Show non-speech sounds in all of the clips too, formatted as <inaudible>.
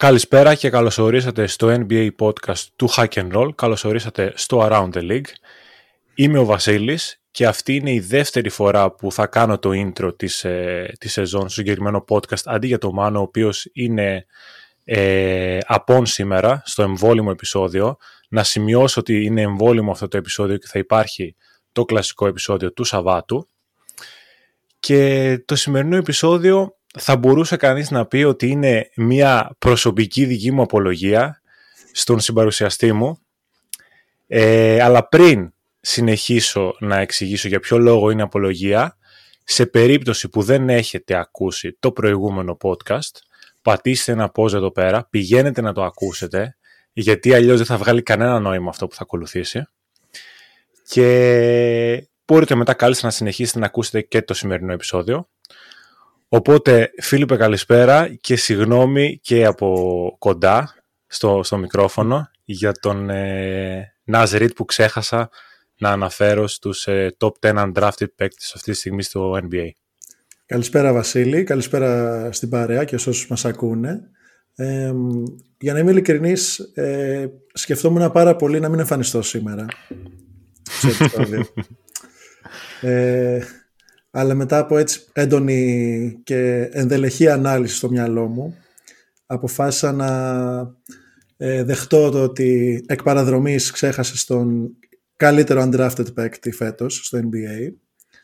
Καλησπέρα και καλώς ορίσατε στο NBA podcast του Hack and Roll. Καλώς ορίσατε στο Around the League. Είμαι ο Βασίλης και αυτή είναι η δεύτερη φορά που θα κάνω το intro της, ε, της σεζόν στο συγκεκριμένο podcast αντί για το Μάνο, ο οποίος είναι ε, απόν σήμερα στο εμβόλυμο επεισόδιο. Να σημειώσω ότι είναι εμβόλυμο αυτό το επεισόδιο και θα υπάρχει το κλασικό επεισόδιο του Σαββάτου. Και το σημερινό επεισόδιο θα μπορούσε κανείς να πει ότι είναι μια προσωπική δική μου απολογία στον συμπαρουσιαστή μου. Ε, αλλά πριν συνεχίσω να εξηγήσω για ποιο λόγο είναι απολογία, σε περίπτωση που δεν έχετε ακούσει το προηγούμενο podcast, πατήστε ένα pause εδώ πέρα, πηγαίνετε να το ακούσετε, γιατί αλλιώς δεν θα βγάλει κανένα νόημα αυτό που θα ακολουθήσει. Και μπορείτε μετά κάλλιστα να συνεχίσετε να ακούσετε και το σημερινό επεισόδιο. Οπότε, Φίλιππε, καλησπέρα και συγγνώμη και από κοντά στο, στο μικρόφωνο για τον ε, Ναζρίτ που ξέχασα να αναφέρω στους ε, top 10 undrafted παίκτες αυτή τη στιγμή στο NBA. Καλησπέρα Βασίλη, καλησπέρα στην παρέα και όσους μας ακούνε. Ε, για να είμαι ειλικρινής, ε, σκεφτόμουν πάρα πολύ να μην εμφανιστώ σήμερα. <laughs> ε, αλλά μετά από έτσι έντονη και ενδελεχή ανάλυση στο μυαλό μου, αποφάσισα να ε, δεχτώ το ότι εκ παραδρομής ξέχασε τον καλύτερο undrafted παίκτη φέτος στο NBA.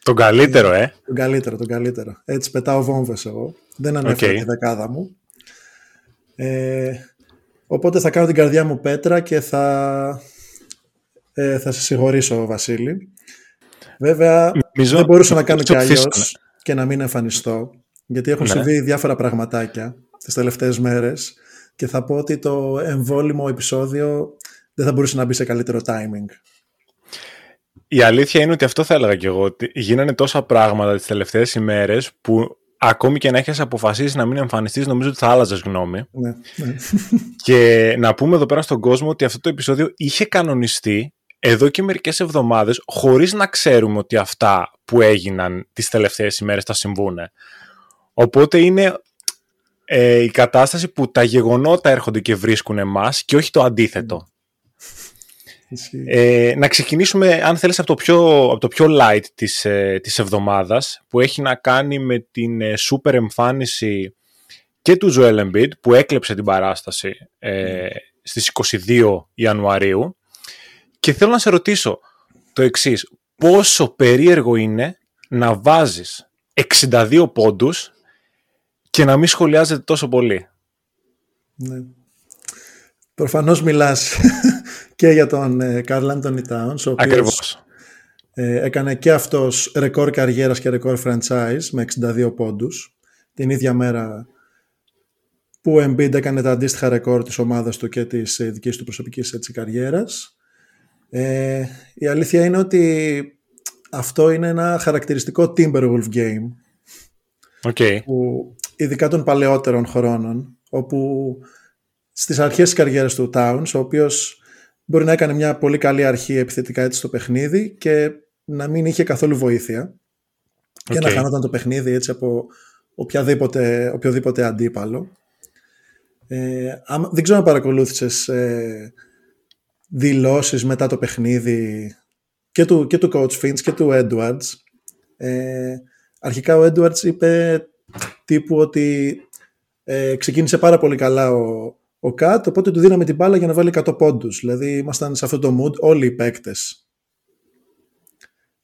Τον καλύτερο, ε! Τον καλύτερο, τον καλύτερο. Έτσι πετάω βόμβες εγώ. Δεν ανέφερα okay. τη δεκάδα μου. Ε, οπότε θα κάνω την καρδιά μου πέτρα και θα, ε, θα σε συγχωρήσω, Βασίλη. Βέβαια, Μιζώ, δεν μπορούσα να κάνω και αλλιώς και να μην εμφανιστώ, γιατί έχουν ναι. συμβεί διάφορα πραγματάκια τις τελευταίες μέρες και θα πω ότι το εμβόλυμο επεισόδιο δεν θα μπορούσε να μπει σε καλύτερο timing. Η αλήθεια είναι ότι αυτό θα έλεγα κι εγώ, ότι γίνανε τόσα πράγματα τις τελευταίες ημέρες που ακόμη και να έχεις αποφασίσει να μην εμφανιστείς, νομίζω ότι θα άλλαζες γνώμη. Ναι, ναι. Και να πούμε εδώ πέρα στον κόσμο ότι αυτό το επεισόδιο είχε κανονιστεί εδώ και μερικές εβδομάδες χωρίς να ξέρουμε ότι αυτά που έγιναν τις τελευταίες ημέρες θα συμβούν. Οπότε είναι ε, η κατάσταση που τα γεγονότα έρχονται και βρίσκουν εμάς και όχι το αντίθετο. <laughs> Ε, να ξεκινήσουμε, αν θέλεις, από το πιο, από το πιο light της, ε, της εβδομάδας, που έχει να κάνει με την ε, super εμφάνιση και του Joel Embiid, που έκλεψε την παράσταση ε, στις 22 Ιανουαρίου. Και θέλω να σε ρωτήσω το εξής. Πόσο περίεργο είναι να βάζεις 62 πόντους και να μην σχολιάζεται τόσο πολύ; Ναι. Προφανώς μιλάς <laughs> και για τον Καρλ Άντωνι Τάουνς, ο οποίος ε, έκανε και αυτός ρεκόρ καριέρας και ρεκόρ franchise με 62 πόντους την ίδια μέρα που ο Embiid έκανε τα αντίστοιχα ρεκόρ της ομάδας του και της ε, δικής του προσωπικής έτσι, καριέρας. Ε, η αλήθεια είναι ότι αυτό είναι ένα χαρακτηριστικό Timberwolf game okay. που, ειδικά των παλαιότερων χρόνων όπου στις αρχές της καριέρας του Towns ο οποίος μπορεί να έκανε μια πολύ καλή αρχή επιθετικά έτσι στο παιχνίδι και να μην είχε καθόλου βοήθεια okay. και να χάνονταν το παιχνίδι έτσι από οποιαδήποτε, οποιοδήποτε αντίπαλο. Ε, δεν ξέρω αν παρακολούθησες ε, δηλώσεις μετά το παιχνίδι και του, και του coach Finch και του Edwards. Ε, αρχικά ο Edwards είπε τύπου ότι ε, ξεκίνησε πάρα πολύ καλά ο, ο Κατ, οπότε του δίναμε την μπάλα για να βάλει 100 πόντους. Δηλαδή ήμασταν σε αυτό το mood όλοι οι παίκτες.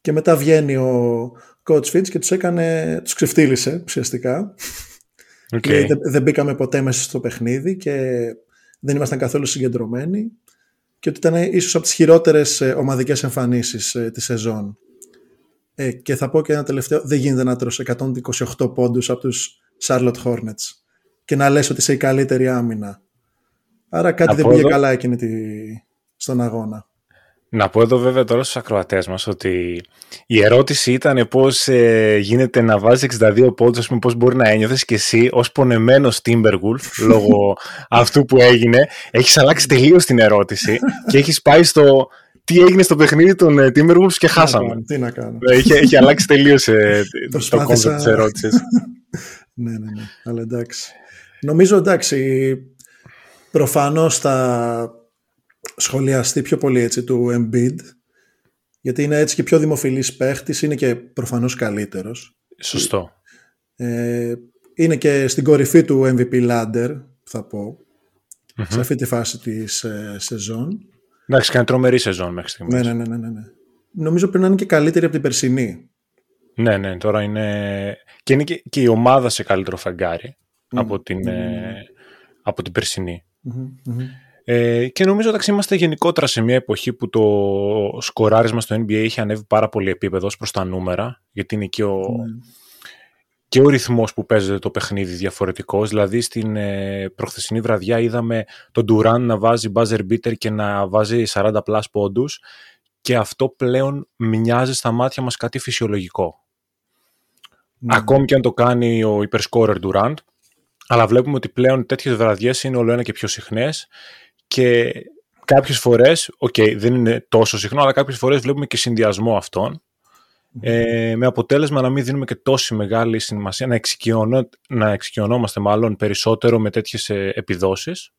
Και μετά βγαίνει ο coach Finch και τους έκανε, τους ξεφτύλισε ουσιαστικά. Okay. Δεν, δεν μπήκαμε ποτέ μέσα στο παιχνίδι και δεν ήμασταν καθόλου συγκεντρωμένοι και ότι ήταν ίσως από τις χειρότερες ε, ομαδικές εμφανίσεις ε, της σεζόν. Ε, και θα πω και ένα τελευταίο, δεν γίνεται να τρώσει 128 πόντους από τους Charlotte Hornets και να λες ότι είσαι η καλύτερη άμυνα Άρα κάτι δεν πήγε καλά εκείνη τη... στον αγώνα. Να πω εδώ βέβαια τώρα στους ακροατές μας ότι η ερώτηση ήταν πώς ε, γίνεται να βάζει 62 πόντους, ας πούμε πώς μπορεί να ένιωθες και εσύ ως πονεμένος Timberwolf <laughs> λόγω αυτού που έγινε. Έχεις αλλάξει τελείως την ερώτηση και έχεις πάει στο τι έγινε στο παιχνίδι των ε, Timberwolves και χάσαμε. Τι να κάνω. Έχει, έχει αλλάξει τελείως ε, το <laughs> κόμμα της ερώτησης. <laughs> ναι, ναι, ναι. Αλλά εντάξει. Νομίζω εντάξει, προφανώς θα σχολιαστεί πιο πολύ έτσι του Embiid γιατί είναι έτσι και πιο δημοφιλής παίχτης, είναι και προφανώς καλύτερος. Σωστό. Ε, είναι και στην κορυφή του MVP ladder, θα πω, σε αυτή τη φάση της ε, σεζόν. Εντάξει, κάνει τρομερή σεζόν μέχρι στιγμής. Ναι, ναι, ναι, ναι, ναι. Νομίζω πρέπει να είναι και καλύτερη από την περσινή. Ναι, ναι, τώρα είναι... Και είναι και, η ομάδα σε καλύτερο φαγκάρι από, την, ε, από την περσινή. Ε, και νομίζω ότι είμαστε γενικότερα σε μια εποχή που το σκοράρισμα στο NBA έχει ανέβει πάρα πολύ επίπεδο προς τα νούμερα, γιατί είναι και ο, mm. και ο ρυθμός που παίζεται το παιχνίδι διαφορετικός. Δηλαδή στην ε, προχθεσινή βραδιά είδαμε τον Durant να βάζει buzzer beater και να βάζει 40 plus πόντους και αυτό πλέον μοιάζει στα μάτια μας κάτι φυσιολογικό. Ναι. Ακόμη και αν το κάνει ο υπερσκόρερ Durant, αλλά βλέπουμε ότι πλέον τέτοιες βραδιές είναι όλο ένα και πιο συχνές και κάποιες φορές, OK, okay, δεν είναι τόσο συχνό, αλλά κάποιες φορές βλέπουμε και συνδυασμό αυτών ε, με αποτέλεσμα να μην δίνουμε και τόση μεγάλη σημασία, να, εξοικειωνό, να εξοικειωνόμαστε μάλλον περισσότερο με τέτοιες ε, επιδόσεις.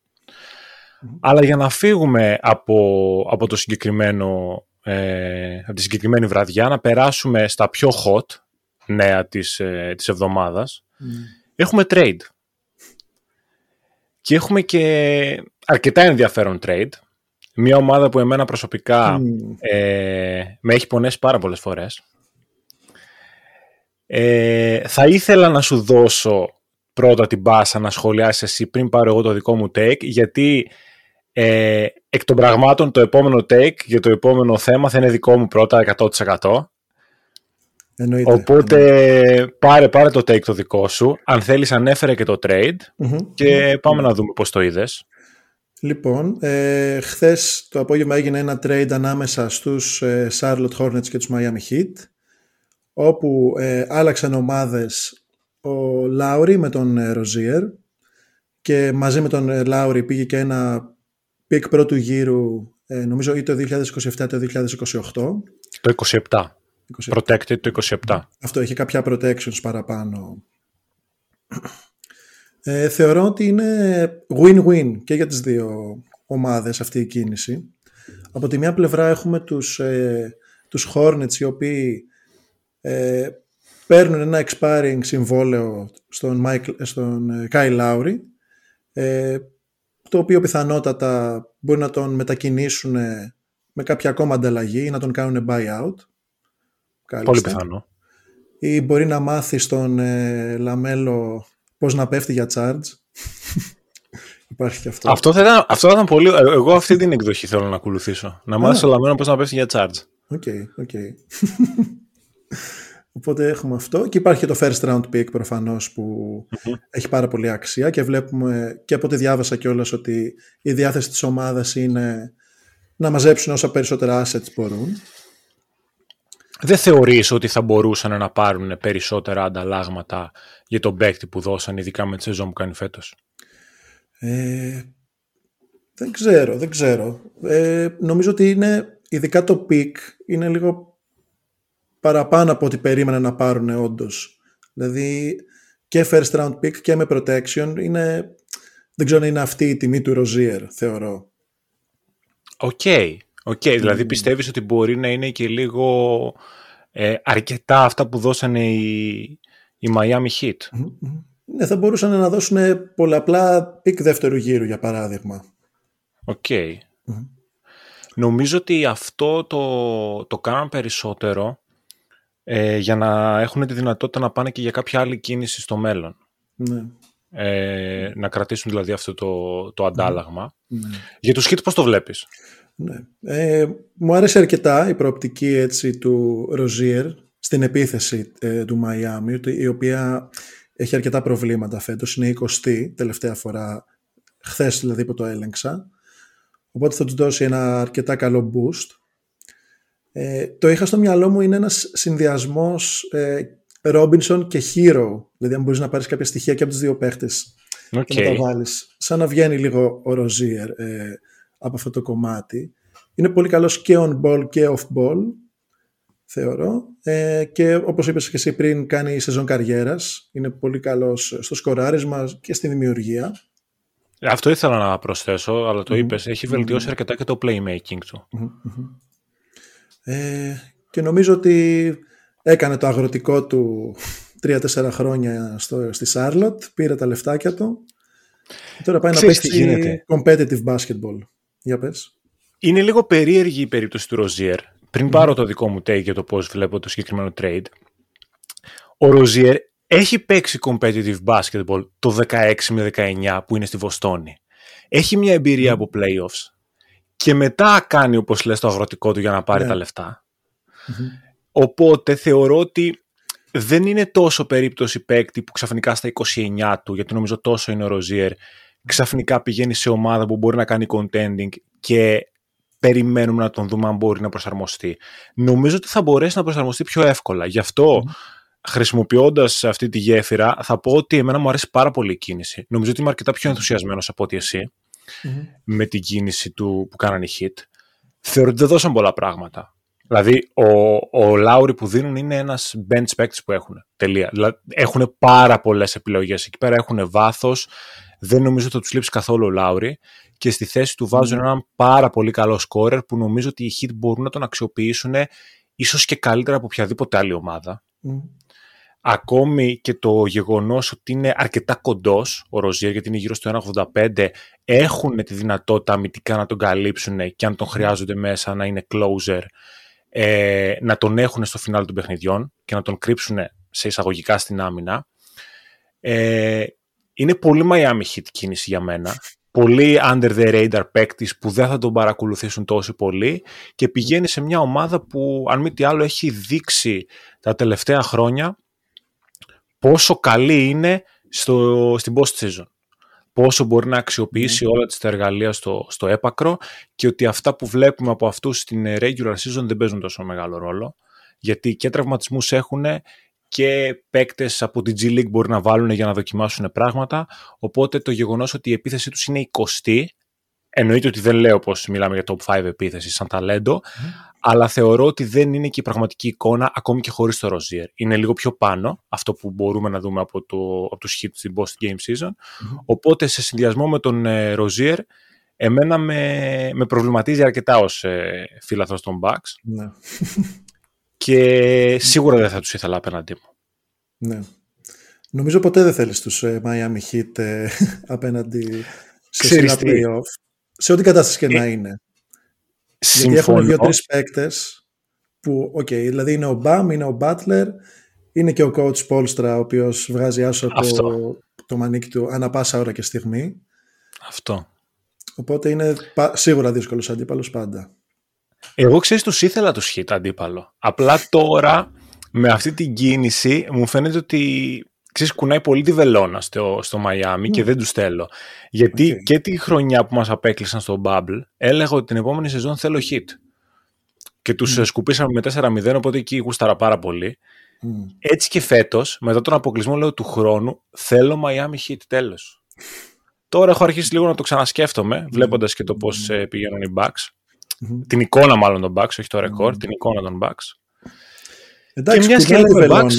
Αλλά για να φύγουμε από, από, το συγκεκριμένο, ε, από τη συγκεκριμένη βραδιά, να περάσουμε στα πιο hot νέα της, ε, της εβδομάδας, έχουμε trade. Και έχουμε και αρκετά ενδιαφέρον trade. Μια ομάδα που εμένα προσωπικά ε, με έχει πονέσει πάρα πολλές φορές. Ε, θα ήθελα να σου δώσω πρώτα την μπάσα να σχολιάσεις εσύ πριν πάρω εγώ το δικό μου take, γιατί ε, εκ των πραγμάτων το επόμενο take για το επόμενο θέμα θα είναι δικό μου πρώτα 100%. Εννοείται. Οπότε πάρε, πάρε το take το δικό σου. Αν θέλεις ανέφερε και το trade και παμε να δούμε πώς το είδες. Λοιπόν, ε, χθες το απόγευμα έγινε ένα trade ανάμεσα στους ε, Charlotte Hornets και τους Miami Heat όπου ε, άλλαξαν ομάδες ο Λάουρι με τον ε, Rozier και μαζί με τον ε, Λάουρι πήγε και ένα pick πρώτου γύρου ε, νομίζω ή το 2027 ή το 2028. Το 27. Protected το 27. Αυτό έχει κάποια protections παραπάνω. Ε, θεωρώ ότι είναι win-win και για τις δύο ομάδες αυτή η κίνηση. Από τη μια πλευρά έχουμε τους, ε, τους Hornets οι οποίοι ε, παίρνουν ένα expiring συμβόλαιο στον, Michael, στον ε, Kyle Lowry ε, το οποίο πιθανότατα μπορεί να τον μετακινήσουν με κάποια ακόμα ανταλλαγή ή να τον κάνουν buyout. Πολύ πιθανό. Ή μπορεί να μάθει στον ε, Λαμέλο πώς να πέφτει για charge. <laughs> Υπάρχει και αυτό. Αυτό θα, ήταν, αυτό θα ήταν πολύ... Εγώ αυτή την εκδοχή θέλω να ακολουθήσω. Να μάθει στο Λαμέλο πώς να πέφτει για charge. OK, okay, OK. Okay. <laughs> Οπότε έχουμε αυτό και υπάρχει και το first round pick προφανώς που έχει πάρα πολύ αξία και βλέπουμε και από ό,τι διάβασα κιόλας ότι η διάθεση της ομάδας είναι να μαζέψουν όσα περισσότερα assets μπορούν. Δεν θεωρείς ότι θα μπορούσαν να πάρουν περισσότερα ανταλλάγματα για τον παίκτη που δώσαν, ειδικά με τη σεζόν που κάνει φέτος; Ε, δεν ξέρω, δεν ξέρω. Ε, νομίζω ότι είναι, ειδικά το pick, είναι λίγο παραπάνω από ό,τι περίμενα να πάρουν όντως. Δηλαδή και first round pick και με protection είναι, δεν ξέρω αν είναι αυτή η τιμή του Rozier, θεωρώ. OK. Okay. Okay, δηλαδή πιστεύεις ότι μπορεί να είναι και λίγο ε, αρκετά αυτά που δώσανε οι, οι Miami Heat; Ναι, θα μπορούσαν να δώσουν πολλαπλά pick δεύτερου γύρου για παράδειγμα. Οκ. Νομίζω ότι αυτό το, το κάναν περισσότερο ε, για να έχουν τη δυνατότητα να πάνε και για κάποια άλλη κίνηση στο μέλλον. Ναι. Ε, να κρατήσουν δηλαδή αυτό το, το αντάλλαγμα. Ναι. Για τους Heat πώς το βλέπεις; Ναι. Ε, μου άρεσε αρκετά η προοπτική έτσι, του Ροζίερ στην επίθεση ε, του Μαϊάμι, η οποία έχει αρκετά προβλήματα φέτος. Είναι η 20η τελευταία φορά χθες δηλαδή που το έλεγξα. Οπότε θα τους δώσει ένα αρκετά καλό boost. Ε, το είχα στο μυαλό μου είναι ένας συνδυασμός ε, Robinson και Hero. Δηλαδή αν μπορείς να πάρεις κάποια στοιχεία και από τους δύο παίχτες okay. και να τα βάλεις. Σαν να βγαίνει λίγο ο Rozier ε, από αυτό το κομμάτι. Είναι πολύ καλός και on ball και off ball θεωρώ. Ε, και όπως είπες και εσύ πριν κάνει σεζόν καριέρας. Είναι πολύ καλός στο σκοράρισμα και στη δημιουργία. Αυτό ήθελα να προσθέσω, αλλά το mm είπες. Έχει βελτιώσει αρκετά και το playmaking του. Ε, και νομίζω ότι έκανε το αγροτικό του τρία-τέσσερα χρόνια στο, στη Σάρλοτ, πήρε τα λεφτάκια του και τώρα πάει Ξέρεις να παίξει competitive basketball. Για πες. Είναι λίγο περίεργη η περίπτωση του Ροζιέρ. Πριν πάρω το δικό μου take για το πώς βλέπω το συγκεκριμένο trade, ο Ροζιέρ έχει παίξει competitive basketball το 16 με 19 που είναι στη Βοστόνη. Έχει μια εμπειρία από playoffs και μετά κάνει όπως λες το αγροτικό του για να πάρει ναι. τα λεφτα Οπότε θεωρώ ότι δεν είναι τόσο περίπτωση παίκτη που ξαφνικά στα 29 του, γιατί νομίζω τόσο είναι ο Ροζίερ, ξαφνικά πηγαίνει σε ομάδα που μπορεί να κάνει contending και περιμένουμε να τον δούμε αν μπορεί να προσαρμοστεί. Νομίζω ότι θα μπορέσει να προσαρμοστεί πιο εύκολα. Γι' αυτό, mm. χρησιμοποιώντας αυτή τη γέφυρα, θα πω ότι εμένα μου αρέσει πάρα πολύ η κίνηση. Νομίζω ότι είμαι αρκετά πιο ενθουσιασμένος από ότι εσύ με την κίνηση του που κάνανε οι hit. Θεωρώ ότι δεν δώσαν πολλά πράγματα. Δηλαδή, ο, ο Λάουρι που δίνουν είναι ένας bench παίκτης που έχουν. Τελεία. Δηλαδή, έχουν πάρα πολλές επιλογές. Εκεί πέρα έχουν βάθος. Δεν νομίζω ότι θα τους λείψει καθόλου ο Λάουρι. Και στη θέση του βάζουν mm. έναν πάρα πολύ καλό σκόρερ που νομίζω ότι οι Heat μπορούν να τον αξιοποιήσουν ίσως και καλύτερα από οποιαδήποτε άλλη ομάδα. Mm. Ακόμη και το γεγονός ότι είναι αρκετά κοντός ο Ροζιέρ, γιατί είναι γύρω στο 1,85, έχουν τη δυνατότητα αμυντικά να τον καλύψουν και αν τον χρειάζονται μέσα να είναι closer ε, να τον έχουν στο φινάλι των παιχνιδιών και να τον κρύψουν σε εισαγωγικά στην άμυνα. Ε, είναι πολύ Miami Heat κίνηση για μένα. Πολύ under the radar παίκτης που δεν θα τον παρακολουθήσουν τόσο πολύ και πηγαίνει σε μια ομάδα που αν μη τι άλλο έχει δείξει τα τελευταία χρόνια πόσο καλή είναι στο, στην post season πόσο μπορεί να αξιοποιήσει όλα τις τα εργαλεία στο, στο έπακρο και ότι αυτά που βλέπουμε από αυτούς στην regular season δεν παίζουν τόσο μεγάλο ρόλο γιατί και τραυματισμούς έχουν και παίκτες από την G League μπορεί να βάλουν για να δοκιμάσουν πράγματα. Οπότε το γεγονός ότι η επίθεσή τους είναι 20, εννοείται ότι δεν λέω πως μιλάμε για top 5 επίθεσης σαν ταλέντο, αλλά θεωρώ ότι δεν είναι και η πραγματική εικόνα ακόμη και χωρίς το Rozier. Είναι λίγο πιο πάνω αυτό που μπορούμε να δούμε από, το, από τους hits στην Boston Game Season. Οπότε σε συνδυασμό με τον ε, Rozier, εμένα με, με προβληματίζει αρκετά ως ε, φίλαθρος των Bucks. Ναι. <laughs> και σίγουρα δεν θα τους ήθελα απέναντί μου. Ναι. Νομίζω ποτέ δεν θέλεις τους ε, Miami Heat ε, <laughs> απέναντι σε σειρά playoff. Σε ό,τι κατάσταση και να είναι. Γιατί έχουν δύο-τρεις παίκτες που, OK, okay, δηλαδή είναι ο Μπαμ, είναι ο Μπάτλερ, είναι και ο coach Πόλστρα, ο οποίος βγάζει άσο από το μανίκι του ανά πάσα ώρα και στιγμή. Αυτό. Οπότε είναι σίγουρα δύσκολος αντίπαλος πάντα. Εγώ ξέρεις, τους ήθελα του χιτ αντίπαλο. Απλά τώρα με αυτή την κίνηση μου φαίνεται ότι ξέρεις, κουνάει πολύ τη βελόνα στο, στο Miami και δεν τους θέλω. Γιατί και τη χρονιά που μας απέκλεισαν στο Bubble έλεγα ότι την επόμενη σεζόν θέλω hit. Και τους mm. σκουπίσαμε με 4-0, οπότε εκεί γούσταρα πάρα πολύ. Έτσι και φέτος, μετά τον αποκλεισμό λέω του χρόνου, θέλω Miami Heat, τέλος. Τώρα έχω αρχίσει λίγο να το ξανασκέφτομαι, βλέποντας και το πώς ε, πηγαίνουν οι Bucks. Την εικόνα μάλλον των Bucks, όχι το ρεκόρ, την εικόνα των Bucks. Εντάξει, και μιας και λέμε Bucks...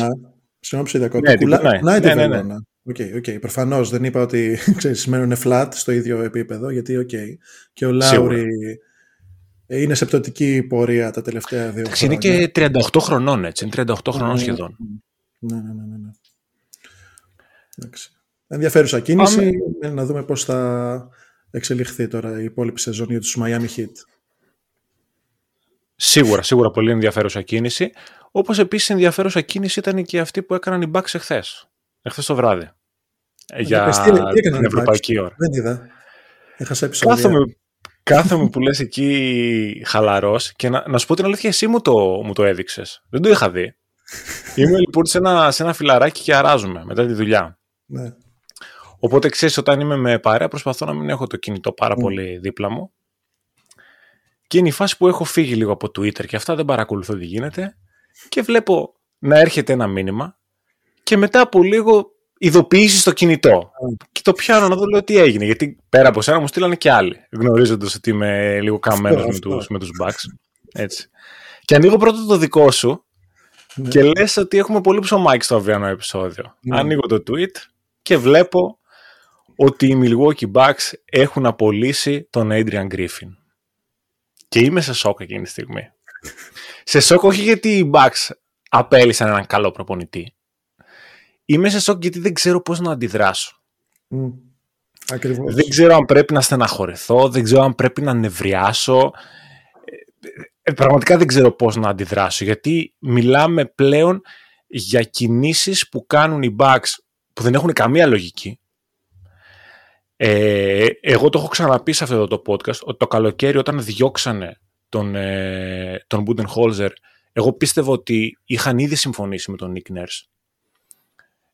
Συγγνώμη που ναι, Κουλά... Ναι, ναι, ναι, ναι. Okay, okay. Προφανώς δεν είπα ότι <laughs> ξέρεις, μένουν flat στο ίδιο επίπεδο, γιατί OK. Okay. Και ο Λάουρι είναι σε πτωτική πορεία τα τελευταία δύο χρόνια. Είναι και 38 χρονών, έτσι. Είναι 38 χρονών ναι, σχεδόν. Ναι, ναι, ναι. ναι, ναι. Εντάξει. Ενδιαφέρουσα κίνηση. Πάμε. Να δούμε πώς θα εξελιχθεί τώρα η υπόλοιπη σεζόν για τους Miami Heat. Σίγουρα, σίγουρα πολύ ενδιαφέρουσα κίνηση. Όπως επίσης ενδιαφέρουσα κίνηση ήταν και αυτή που έκαναν οι Bucks εχθές. Εχθές το βράδυ. Ε, για την Ευρωπαϊκή ώρα. Δεν είδα. Έχασα επεισόδια. Κάθομαι, κάθομαι που λες εκεί χαλαρός και να, να σου πω την αλήθεια εσύ μου το, μου το έδειξες. Δεν το είχα δει. Είμαι λοιπόν σε ένα, σε ένα φιλαράκι και αράζουμε μετά τη δουλειά. Ναι. Οπότε ξέρεις, όταν είμαι με παρέα, προσπαθώ να μην έχω το κινητό πάρα πολύ δίπλα μου. Και είναι η φάση που έχω φύγει λίγο από Twitter και αυτά δεν παρακολουθώ τι γίνεται. Και βλέπω να έρχεται ένα μήνυμα και μετά από λίγο ειδοποιήσει στο κινητό. Και το πιάνω να δω λέω τι έγινε. Γιατί πέρα από σένα μου στείλανε και άλλοι, γνωρίζοντας ότι είμαι λίγο καμένος με τους με τους Bucks. Έτσι. Και ανοίγω πρώτα το δικό σου ναι. και λες ότι έχουμε πολύ ψωμάκι στο αυριανό επεισόδιο. Ναι. Ανοίγω το tweet και βλέπω ότι οι Milwaukee Bucks έχουν απολύσει τον Adrian Griffin. Και είμαι σε σοκ εκείνη τη στιγμή. σε σοκ όχι γιατί οι Bucks απέλησαν έναν καλό προπονητή. Είμαι σε σοκ γιατί δεν ξέρω πώς να αντιδράσω. Mm. Ακριβώς. Δεν ξέρω αν πρέπει να στεναχωρεθώ, δεν ξέρω αν πρέπει να νευριάσω. Ε, πραγματικά δεν ξέρω πώς να αντιδράσω, γιατί μιλάμε πλέον για κινήσεις που κάνουν οι Bucks που δεν έχουν καμία λογική. Ε, εγώ το έχω ξαναπεί σε αυτό το podcast, ότι το καλοκαίρι όταν διώξανε τον, ε, τον Budenholzer, εγώ πίστευα ότι είχαν ήδη συμφωνήσει με τον Nick Nurse.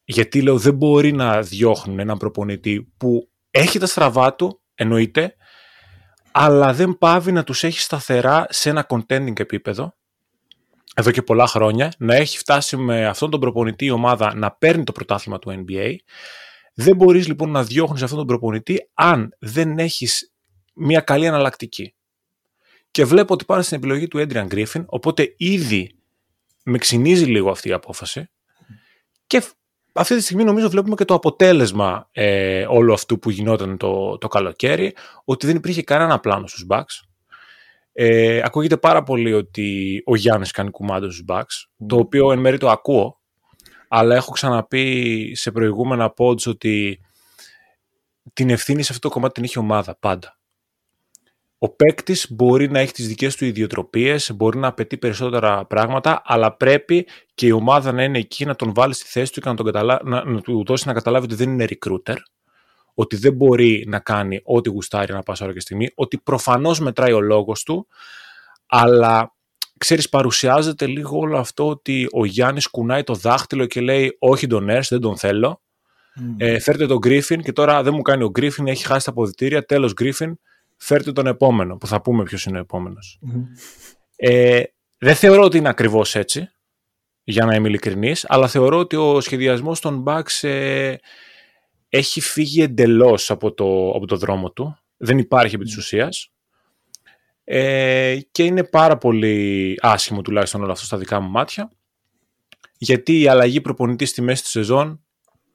Γιατί λέω δεν μπορεί να διώχνουν έναν προπονητή που έχει τα στραβά του, εννοείται, αλλά δεν πάβει να τους έχει σταθερά σε ένα contending επίπεδο εδώ και πολλά χρόνια, να έχει φτάσει με αυτόν τον προπονητή η ομάδα να παίρνει το πρωτάθλημα του NBA. Δεν μπορείς λοιπόν να διώχνεις αυτόν τον προπονητή αν δεν έχεις μια καλή αναλλακτική. Και βλέπω ότι πάνε στην επιλογή του Adrian Griffin, οπότε ήδη με ξυνίζει λίγο αυτή η απόφαση και αυτή τη στιγμή νομίζω βλέπουμε και το αποτέλεσμα ε, όλου αυτού που γινόταν το, το καλοκαίρι, ότι δεν υπήρχε κανένα πλάνο στους Bucks. Ε, ακούγεται πάρα πολύ ότι ο Γιάννης κάνει κουμάντο στους Bucks, το οποίο εν μέρει το ακούω, αλλά έχω ξαναπεί σε προηγούμενα pods ότι την ευθύνη σε αυτό το κομμάτι την έχει ομάδα πάντα. Ο παίκτης μπορεί να έχει τις δικές του ιδιοτροπίες, μπορεί να απαιτεί περισσότερα πράγματα, αλλά πρέπει και η ομάδα να είναι εκεί να τον βάλει στη θέση του και να, τον καταλα... να, να του δώσει να καταλάβει ότι δεν είναι recruiter, ότι δεν μπορεί να κάνει ό,τι γουστάρει να πάσα ώρα και στιγμή, ότι προφανώς μετράει ο λόγος του, αλλά ξέρεις παρουσιάζεται λίγο όλο αυτό ότι ο Γιάννης κουνάει το δάχτυλο και λέει όχι τον Έρς, δεν τον θέλω. Mm. Ε, φέρτε τον Γκρίφιν και τώρα δεν μου κάνει ο Γκρίφιν, έχει χάσει τα αποδητήρια, τέλος Γκρίφιν, φέρτε τον επόμενο, που θα πούμε ποιος είναι ο επομενος Ε, δεν θεωρώ ότι είναι ακριβώς έτσι, για να είμαι ειλικρινής, αλλά θεωρώ ότι ο σχεδιασμός των Bucks ε, έχει φύγει εντελώς από το, από το δρόμο του. Δεν υπάρχει επί της ουσίας. Ε, και είναι πάρα πολύ άσχημο τουλάχιστον όλο αυτό στα δικά μου μάτια. Γιατί η αλλαγή προπονητής στη μέση της σεζόν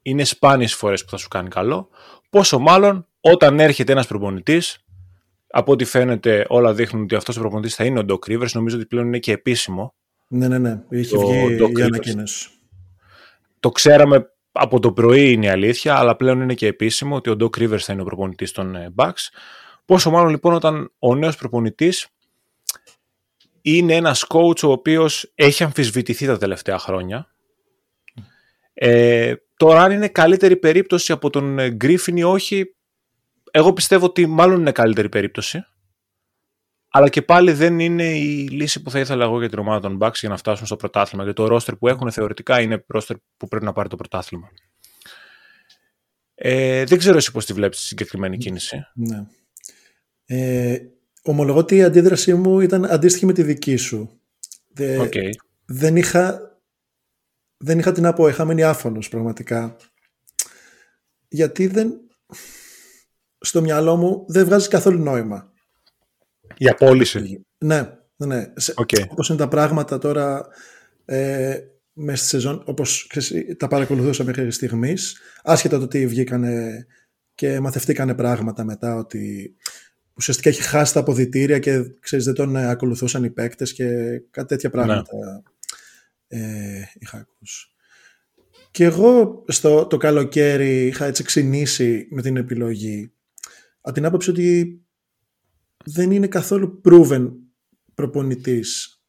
είναι σπάνιες φορές που θα σου κάνει καλό. Πόσο μάλλον όταν έρχεται ένας προπονητής από ό,τι φαίνεται, όλα δείχνουν ότι αυτός ο προπονητής θα είναι ο Doc Rivers. Νομίζω ότι πλέον είναι και επίσημο. Ναι, ναι, ναι. Είχε βγει η ανακοίνωση. Το ξέραμε από το πρωί είναι η αλήθεια, αλλά πλέον είναι και επίσημο ότι ο Doc Rivers θα είναι ο προπονητής των ε, Bucks. Πόσο μάλλον λοιπόν όταν ο νέος προπονητής είναι ένας coach ο οποίος έχει αμφισβητηθεί τα τελευταία χρόνια. Ε, τώρα αν είναι καλύτερη περίπτωση από τον Griffin ή όχι, εγώ πιστεύω ότι μάλλον είναι καλύτερη περίπτωση. Αλλά και πάλι δεν είναι η λύση που θα ήθελα εγώ για την ομάδα των Bucks για να φτάσουν στο πρωτάθλημα. Γιατί το ρόστερ που έχουν θεωρητικά είναι ρόστερ που πρέπει να πάρει το πρωτάθλημα. Ε, δεν ξέρω εσύ πώς τη βλέπεις τη συγκεκριμένη κίνηση. Ναι. Ε, ομολογώ ότι η αντίδρασή μου ήταν αντίστοιχη με τη δική σου. okay. δεν, είχα, δεν είχα την να πω, είχα μείνει άφωνος πραγματικά. Γιατί δεν, στο μυαλό μου δεν βγάζει καθόλου νόημα. Η απόλυση. Ναι, ναι. ναι. Okay. Όπως είναι τα πράγματα τώρα ε, μέσα στη σεζόν, όπως τα παρακολουθούσα μέχρι στιγμής, άσχετα το ότι βγήκανε και μαθευτήκανε πράγματα μετά ότι ουσιαστικά έχει χάσει τα αποδητήρια και ξέρεις, δεν τον ακολουθούσαν οι παίκτες και κάτι τέτοια ναι. πράγματα ε, είχα ακούσει. Και εγώ στο το καλοκαίρι είχα έτσι ξυνήσει με την επιλογή από την άποψη ότι δεν είναι καθόλου proven προπονητής.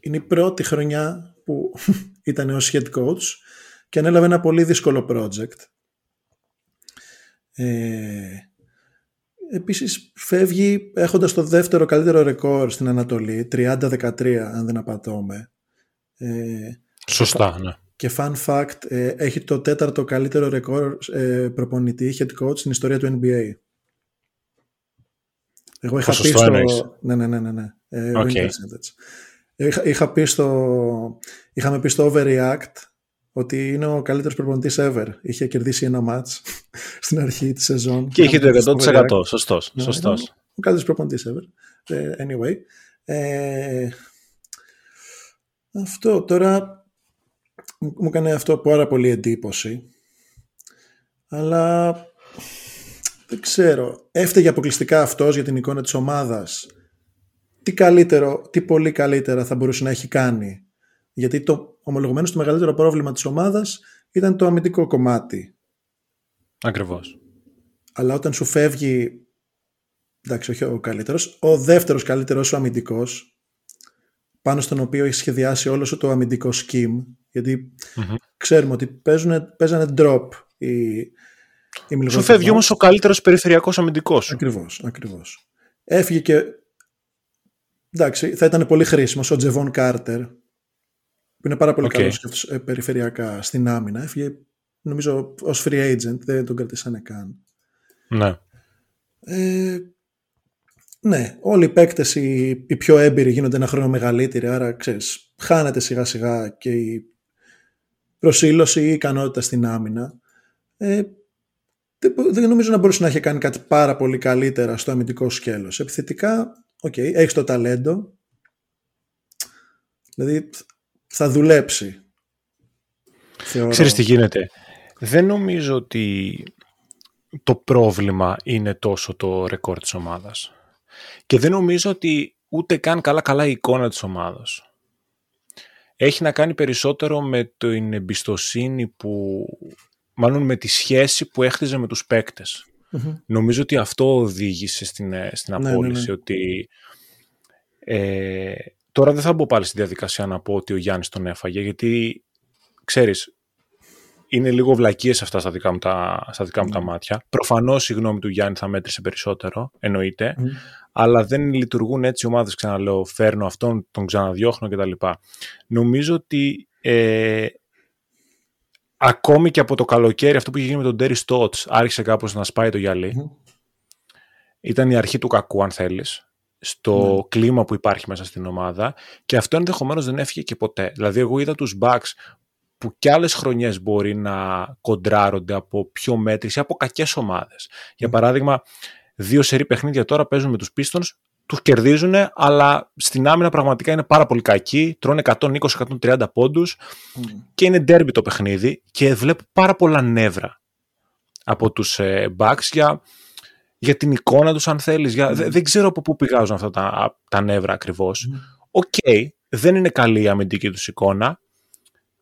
Είναι η πρώτη χρονιά που <laughs> ήταν ως head coach και ανέλαβε ένα πολύ δύσκολο project. Ε, επίσης φεύγει έχοντας το δεύτερο καλύτερο ρεκόρ στην Ανατολή, 30-13 αν δεν απατώμε. Ε, Σωστά, ναι. και fun fact, ε, έχει το τέταρτο καλύτερο ρεκόρ ε, προπονητή head coach στην ιστορία του NBA. Εγώ είχα πει στο... Ναι, ναι, ναι, ναι. ναι. Ε, okay. είχα, είχα πει στο... Είχαμε πει στο Overreact ότι είναι ο καλύτερος προπονητής ever. Είχε κερδίσει ένα match <laughs> στην αρχή της σεζόν. Και είχε το 100%. Σωστός. Ναι, σωστός. Ο καλύτερος προπονητής ever. Ε, anyway. Ε, αυτό τώρα μου έκανε αυτό πάρα πολύ εντύπωση. Αλλά δεν ξέρω. Έφταιγε αποκλειστικά αυτός για την εικόνα της ομάδας. Τι καλύτερο, τι πολύ καλύτερα θα μπορούσε να έχει κάνει. Γιατί το ομολογουμένως το μεγαλύτερο πρόβλημα της ομάδας ήταν το αμυντικό κομμάτι. Ακριβώς. Αλλά όταν σου φεύγει, εντάξει όχι ο καλύτερος, ο δεύτερος καλύτερος ο αμυντικός, πάνω στον οποίο έχει σχεδιάσει όλο σου το αμυντικό scheme, γιατί ξέρουμε ότι παίζουν, παίζανε drop οι, οι Σου φεύγει όμως ο καλύτερος περιφερειακός αμυντικός. Ακριβώς, ακριβώς. Έφυγε και, εντάξει, θα ήταν πολύ χρήσιμος ο Τζεβόν Κάρτερ, που είναι πάρα πολύ okay. καλός ε, περιφερειακά στην άμυνα. Έφυγε, νομίζω, ως free agent, δεν τον κρατήσανε καν. Ναι. Ε, ναι, όλοι οι παίκτες οι, οι, πιο έμπειροι γίνονται ένα χρόνο μεγαλύτεροι, άρα ξέρεις, χάνεται σιγά σιγά και η προσήλωση ή η ικανότητα στην άμυνα. Ε, δεν, νομίζω να μπορούσε να έχει κάνει κάτι πάρα πολύ καλύτερα στο αμυντικό σκέλος. Επιθετικά, OK, okay, έχεις το ταλέντο, δηλαδή θα δουλέψει. Θεωρώ. Ξέρεις τι γίνεται. Δεν νομίζω ότι το πρόβλημα είναι τόσο το ρεκόρ της ομάδας. Και δεν νομίζω ότι ούτε καν καλά-καλά η εικόνα της ομάδας. Έχει να κάνει περισσότερο με την εμπιστοσύνη που... Μάλλον με τη σχέση που έχτιζε με τους παικτες Νομίζω ότι αυτό οδήγησε στην, ε, στην ναι, ναι, απόλυση. Ναι. Ότι ε, Τώρα δεν θα μπω πάλι στη διαδικασία να πω ότι ο Γιάννης τον έφαγε, γιατί ξέρεις, είναι λίγο βλακίες αυτά στα δικά μου τα, στα δικά μου τα ναι. μάτια. Προφανώς η γνώμη του Γιάννη θα μέτρησε περισσότερο, εννοείται, αλλά δεν λειτουργούν έτσι οι ομάδες, ξαναλέω, φέρνω αυτόν, τον ξαναδιώχνω κτλ. Νομίζω ότι ε, ακόμη και από το καλοκαίρι αυτό που είχε γίνει με τον Τέρι Στότς άρχισε κάπως να σπάει το γυαλί. Ήταν η αρχή του κακού αν θέλεις στο ναι. κλίμα που υπάρχει μέσα στην ομάδα και αυτό ενδεχομένως δεν έφυγε και ποτέ. Δηλαδή εγώ είδα τους Bucks που κι άλλες χρονιές μπορεί να κοντράρονται από πιο μέτρηση, από κακές ομάδες. Για παράδειγμα, δύο σερή παιχνίδια τώρα παίζουν με τους Pistons, τους κερδίζουν, αλλά στην άμυνα πραγματικά είναι πάρα πολύ κακοί, τρώνε 120-130 πόντους και είναι ντέρμπι το παιχνίδι και βλέπω πάρα πολλά νεύρα από τους ε, Bucks για για την εικόνα τους αν θέλεις. Για... Mm. Δεν ξέρω από πού πηγάζουν αυτά τα, τα νεύρα ακριβώς. OK, okay, δεν είναι καλή η αμυντική τους εικόνα,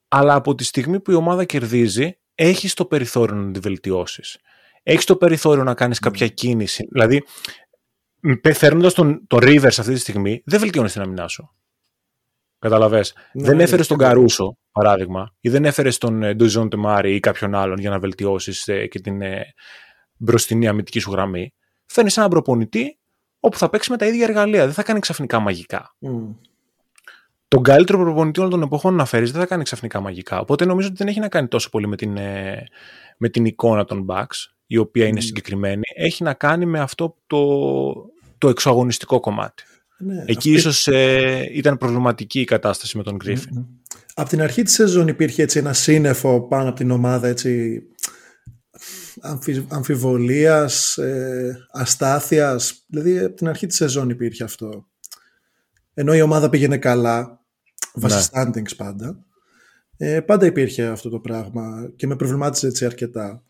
αλλά από τη στιγμή που η ομάδα κερδίζει, έχεις το περιθώριο να τη βελτιώσεις. Έχεις το περιθώριο να κάνεις κάποια κίνηση. Δηλαδή, φέρνοντα τον, τον Rivers αυτή τη στιγμή, δεν βελτιώνεις την αμυνά σου. Καταλαβες. Ναι, δεν ναι, έφερες τον Καρούσο, παράδειγμα, ή δεν έφερες τον Ντουζόν Τεμάρη ή κάποιον άλλον για να βελτιώσεις ε, και την ε, μπροστινή αμυντική σου γραμμή, φέρνει έναν προπονητή όπου θα παίξει με τα ίδια εργαλεία. Δεν θα κάνει ξαφνικά μαγικά. Mm. Τον καλύτερο προπονητή όλων των εποχών να φέρεις δεν θα κάνει ξαφνικά μαγικά. Οπότε νομίζω ότι δεν έχει να κάνει τόσο πολύ με την, ε, με την εικόνα των Bucks, η οποία είναι συγκεκριμένη. Έχει να κάνει με αυτό το, το εξωαγωνιστικό κομμάτι. Ναι, Εκεί αυτή... ίσως ε, ήταν προβληματική η κατάσταση με τον Γκρίφιν. Mm-hmm. Από την αρχή της σεζόν υπήρχε έτσι ένα σύννεφο πάνω από την ομάδα έτσι, αμφιβολίας, ε, αστάθειας. Δηλαδή από την αρχή της σεζόν υπήρχε αυτό. Ενώ η ομάδα πήγαινε καλά, βάσει ναι. standings πάντα, ε, πάντα υπήρχε αυτό το πράγμα και με προβλημάτισε έτσι αρκετά.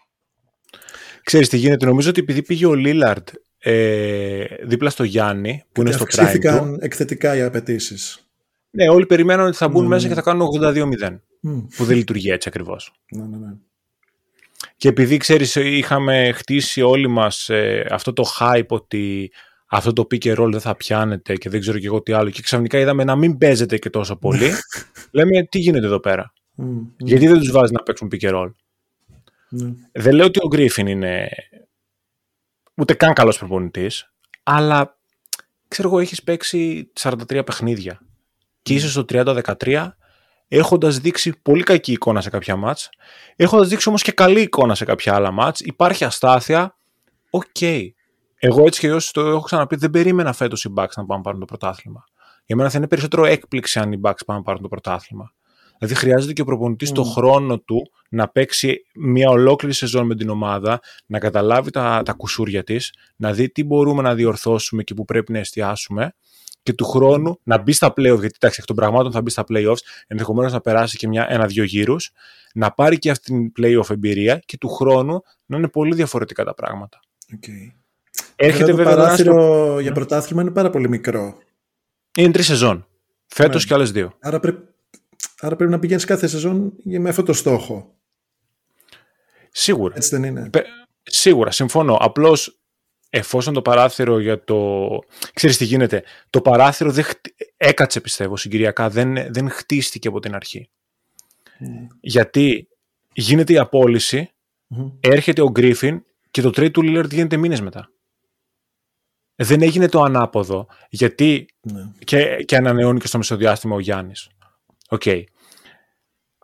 Ξέρεις τι γίνεται, νομίζω ότι επειδή πήγε ο Λίλαρντ ε, δίπλα στο Γιάννη, που είναι στο prime εκθετικά οι απαιτήσεις. Ναι, όλοι περιμέναν ότι θα μπουν mm. μέσα και θα κάνουν 82-0. Mm. Που δεν λειτουργεί έτσι ακριβώς. Ναι, ναι, ναι. Και επειδή ξέρεις είχαμε χτίσει όλοι μας ε, αυτό το hype ότι αυτό το pick and roll δεν θα πιάνεται και δεν ξέρω και εγώ τι άλλο και ξαφνικά είδαμε να μην παίζεται και τόσο πολύ <laughs> λέμε τι γίνεται εδώ πέρα; Γιατί δεν τους βάζεις να παίξουν pick and roll; Ναι. Δεν λέω ότι ο Γκρίφιν είναι ούτε καν καλός προπονητής αλλά ξέρω εγώ έχεις παίξει 43 παιχνίδια και είσαι στο 30-13 έχοντας δείξει πολύ κακή εικόνα σε κάποια μάτς, έχοντας δείξει όμως και καλή εικόνα σε κάποια άλλα μάτς, υπάρχει αστάθεια. OK. Okay. Εγώ έτσι και εγώ το έχω ξαναπεί, δεν περίμενα φέτος οι Bucks να πάνε πάρουν το πρωτάθλημα. Για μένα θα είναι περισσότερο έκπληξη αν οι Bucks πάνε πάρουν το πρωτάθλημα. Δηλαδή χρειάζεται και ο προπονητής mm. το χρόνο του να παίξει μια ολόκληρη σεζόν με την ομάδα, να καταλάβει τα, τα κουσούρια της, να δει τι μπορούμε να διορθώσουμε και που πρέπει να εστιάσουμε και του χρόνου να μπει στα playoffs, γιατί εντάξει, εκ των πραγμάτων θα μπει στα playoffs, ενδεχομένως να περάσει και ένα-δύο γύρους, να πάρει και αυτή την playoff εμπειρία και του χρόνου να είναι πολύ διαφορετικά τα πράγματα. Okay. Έρχεται το βέβαια παράθυρο για πρωτάθλημα είναι πάρα πολύ μικρό. Είναι τρεις σεζόν. Φέτος και άλλες δύο. Άρα, Άρα πρέπει να πηγαίνεις κάθε σεζόν με αυτό το στόχο. Σίγουρα. Έτσι δεν είναι; Σίγουρα, συμφωνώ. Απλώς εφόσον το παράθυρο για το. Ξέρεις τι γίνεται. Το παράθυρο δεν έκατσε, πιστεύω, συγκυριακά. Δεν, δεν χτίστηκε από την αρχή. Mm. Γιατί γίνεται η απολυση έρχεται ο Γκρίφιν και το trade του Lillard γίνεται μήνες μετά. Δεν έγινε το ανάποδο, γιατί ναι. και, και ανανεώνει και στο μεσοδιάστημα ο Γιάννης. OK. Okay.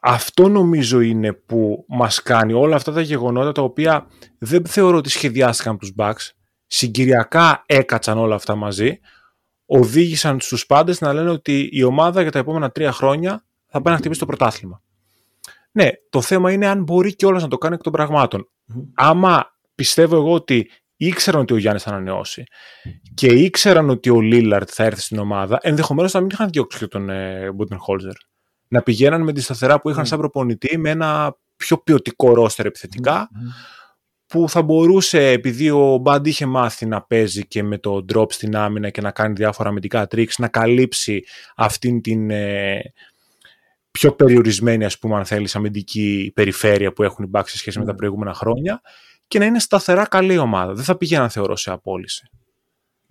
Αυτό νομίζω είναι που μας κάνει όλα αυτά τα γεγονότα τα οποία δεν θεωρώ ότι σχεδιάστηκαν από τους Bucks. Συγκυριακά έκατσαν όλα αυτά μαζί. Οδήγησαν στους πάντες να λένε ότι η ομάδα για τα επόμενα τρία χρόνια θα πάει να χτυπήσει το πρωτάθλημα. Ναι, το θέμα είναι αν μπορεί κιόλας να το κάνει εκ των πραγμάτων. Άμα πιστεύω εγώ ότι ήξεραν ότι ο Γιάννης θα ανανεώσει και ήξεραν ότι ο Λίλαρτ θα έρθει στην ομάδα, ενδεχομένως να μην είχαν διώξει και τον ε, Χόλζερ. Να πηγαίναν με τη σταθερά που είχαν mm. σαν προπονητή με ένα πιο ποιοτικό ρόστερ επιθετικά, που θα μπορούσε, επειδή ο Μπαντ είχε μάθει να παίζει και με το drop στην άμυνα και να κάνει διάφορα αμυντικά tricks, να καλύψει αυτήν την ε, πιο περιορισμένη, ας πούμε, αν θέλεις, αμυντική περιφέρεια που έχουν οι Bucks σε σχέση με τα προηγούμενα χρόνια και να είναι σταθερά καλή ομάδα. Δεν θα πήγαιναν, θεωρώ, σε απόλυση.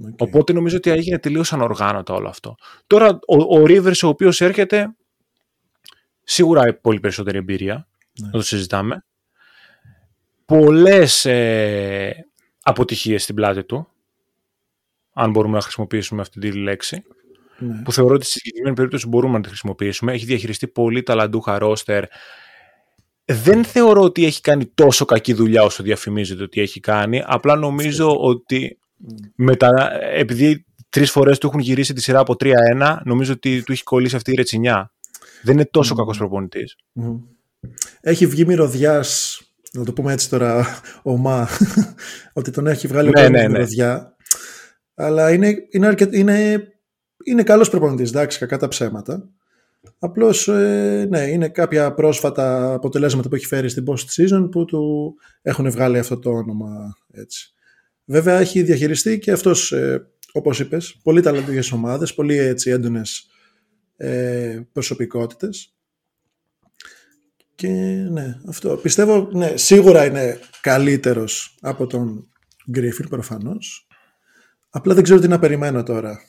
Okay. Οπότε νομίζω ότι έγινε τελείως ανοργάνωτα όλο αυτό. Τώρα ο, ο Rivers ο οποίος έρχεται σίγουρα έχει πολύ περισσότερη εμπειρία, ναι. να το συζητάμε. Πολλές ε, αποτυχίες στην πλάτη του, αν μπορούμε να χρησιμοποιήσουμε αυτή τη λέξη, ναι. που θεωρώ ότι στη συγκεκριμένη περίπτωση μπορούμε να τη χρησιμοποιήσουμε. Έχει διαχειριστεί πολύ ταλαντούχα ρόστερ, δεν θεωρώ ότι έχει κάνει τόσο κακή δουλειά όσο διαφημίζεται ότι έχει κάνει. Απλά νομίζω ότι μετα... επειδή τρεις φορές του έχουν γυρίσει τη σειρά από 3-1, νομίζω ότι του έχει κολλήσει αυτή η ρετσινιά. Δεν είναι τόσο mm. κακός προπονητής. Έχει βγει μυρωδιάς, να το πούμε έτσι τώρα, ομά, ότι τον έχει βγάλει ναι, ναι, ναι. μυρωδιά. Αλλά είναι, είναι, είναι, είναι καλός προπονητής, εντάξει, κακά τα ψέματα. Απλώς, ε, ναι, είναι κάποια πρόσφατα αποτελέσματα που έχει φέρει στην post season που του έχουν βγάλει αυτό το όνομα έτσι. Βέβαια έχει διαχειριστεί και αυτός, ε, όπως είπες, πολύ ταλαντούχες ομάδες, πολύ έτσι έντονες ε, προσωπικότητες. Και ναι, αυτό. Πιστεύω, ναι, σίγουρα είναι καλύτερος από τον Γκρίφιν προφανώς. Απλά δεν ξέρω τι να περιμένω τώρα.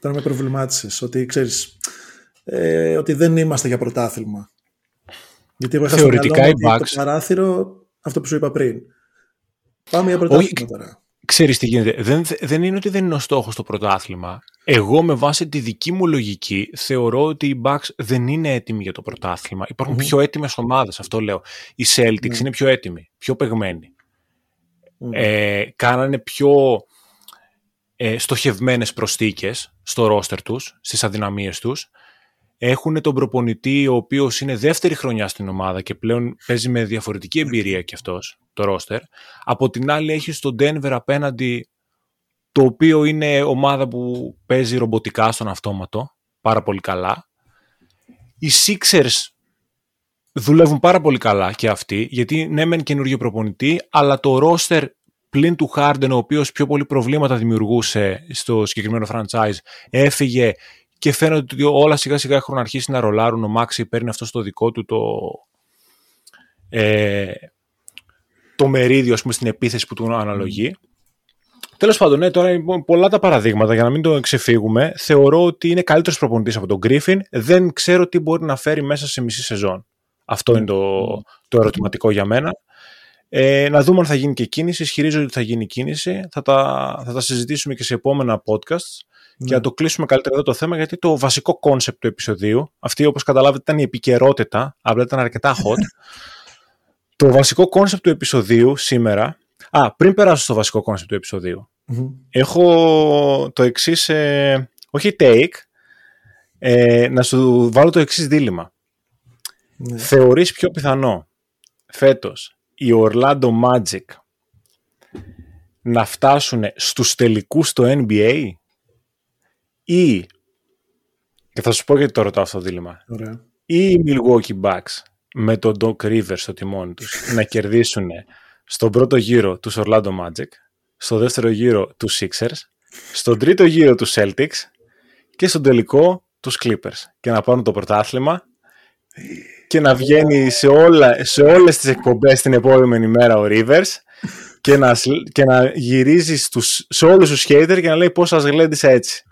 Τώρα με προβλημάτισες ότι ξέρεις ε, ότι δεν είμαστε για πρωτάθλημα. Γιατί εγώ είχα Θεωρητικά οι Bucks... το παράθυρο αυτό που σου είπα πριν. Πάμε για πρωτάθλημα τώρα. Ξέρεις τι γίνεται. Δεν, δεν είναι ότι δεν είναι ο στόχος το πρωτάθλημα. Εγώ με βάση τη δική μου λογική θεωρώ ότι οι Bucks δεν είναι έτοιμοι για το πρωτάθλημα. πιο έτοιμες ομάδες, αυτό λέω. Οι Celtics mm είναι πιο έτοιμοι, πιο παιγμένοι. Ε, κάνανε πιο ε, στοχευμένες προστίκες στο ρόστερ τους, στις αδυναμίες τους έχουν τον προπονητή ο οποίος είναι δεύτερη χρονιά στην ομάδα και πλέον παίζει με διαφορετική εμπειρία κι αυτός το ρόστερ. Από την άλλη έχει τον Denver απέναντι το οποίο είναι ομάδα που παίζει ρομποτικά στον αυτόματο πάρα πολύ καλά. Οι Sixers δουλεύουν πάρα πολύ καλά και αυτοί γιατί ναι μεν καινούργιο προπονητή αλλά το ρόστερ πλην του Harden ο οποίος πιο πολύ προβλήματα δημιουργούσε στο συγκεκριμένο franchise έφυγε και φαίνεται ότι όλα σιγά σιγά έχουν αρχίσει να ρολάρουν. Ο Μάξι παίρνει αυτό στο δικό του το, ε, το μερίδιο πούμε, στην επίθεση που του αναλογεί. Mm. Τέλος πάντων, ναι, τώρα είναι πολλά τα παραδείγματα για να μην το ξεφύγουμε. Θεωρώ ότι είναι καλύτερος προπονητής από τον Γκρίφιν. Δεν ξέρω τι μπορεί να φέρει μέσα σε μισή σεζόν. Αυτό είναι το, το ερωτηματικό για μένα. Ε, να δούμε αν θα γίνει και κίνηση. Ισχυρίζω ότι θα γίνει κίνηση. Θα τα, θα τα συζητήσουμε και σε επόμενα podcasts Και να το κλείσουμε καλύτερα εδώ το θέμα, γιατί το βασικό κόνσεπτ του επεισοδίου, αυτή όπως καταλάβετε ήταν η επικαιρότητα, απλά ήταν αρκετά hot. <laughs> το βασικό κόνσεπτ του επεισοδίου σήμερα, α, πριν περάσω στο βασικό κόνσεπτ του επεισοδίου, έχω το εξής, ε, όχι take, ε, να σου βάλω το εξής δίλημα. Ναι. Θεωρείς πιο πιθανό φέτος η Orlando Magic να φτάσουν στους τελικούς στο NBA ή και θα σου πω γιατί το ρωτάω αυτό το δίλημα ή οι Milwaukee Bucks με τον Doc Rivers στο τιμόνι τους να κερδίσουν στον πρώτο γύρο τους Orlando Magic στο δεύτερο γύρο τους Sixers στον τρίτο γύρο τους Celtics και στον τελικό τους Clippers και να πάρουν το πρωτάθλημα και να βγαίνει σε, όλα, σε όλες τις εκπομπές την επόμενη μέρα ο Rivers και να, και να γυρίζει στους, σε όλους τους hater και να λέει πώς σας γλέντισα έτσι.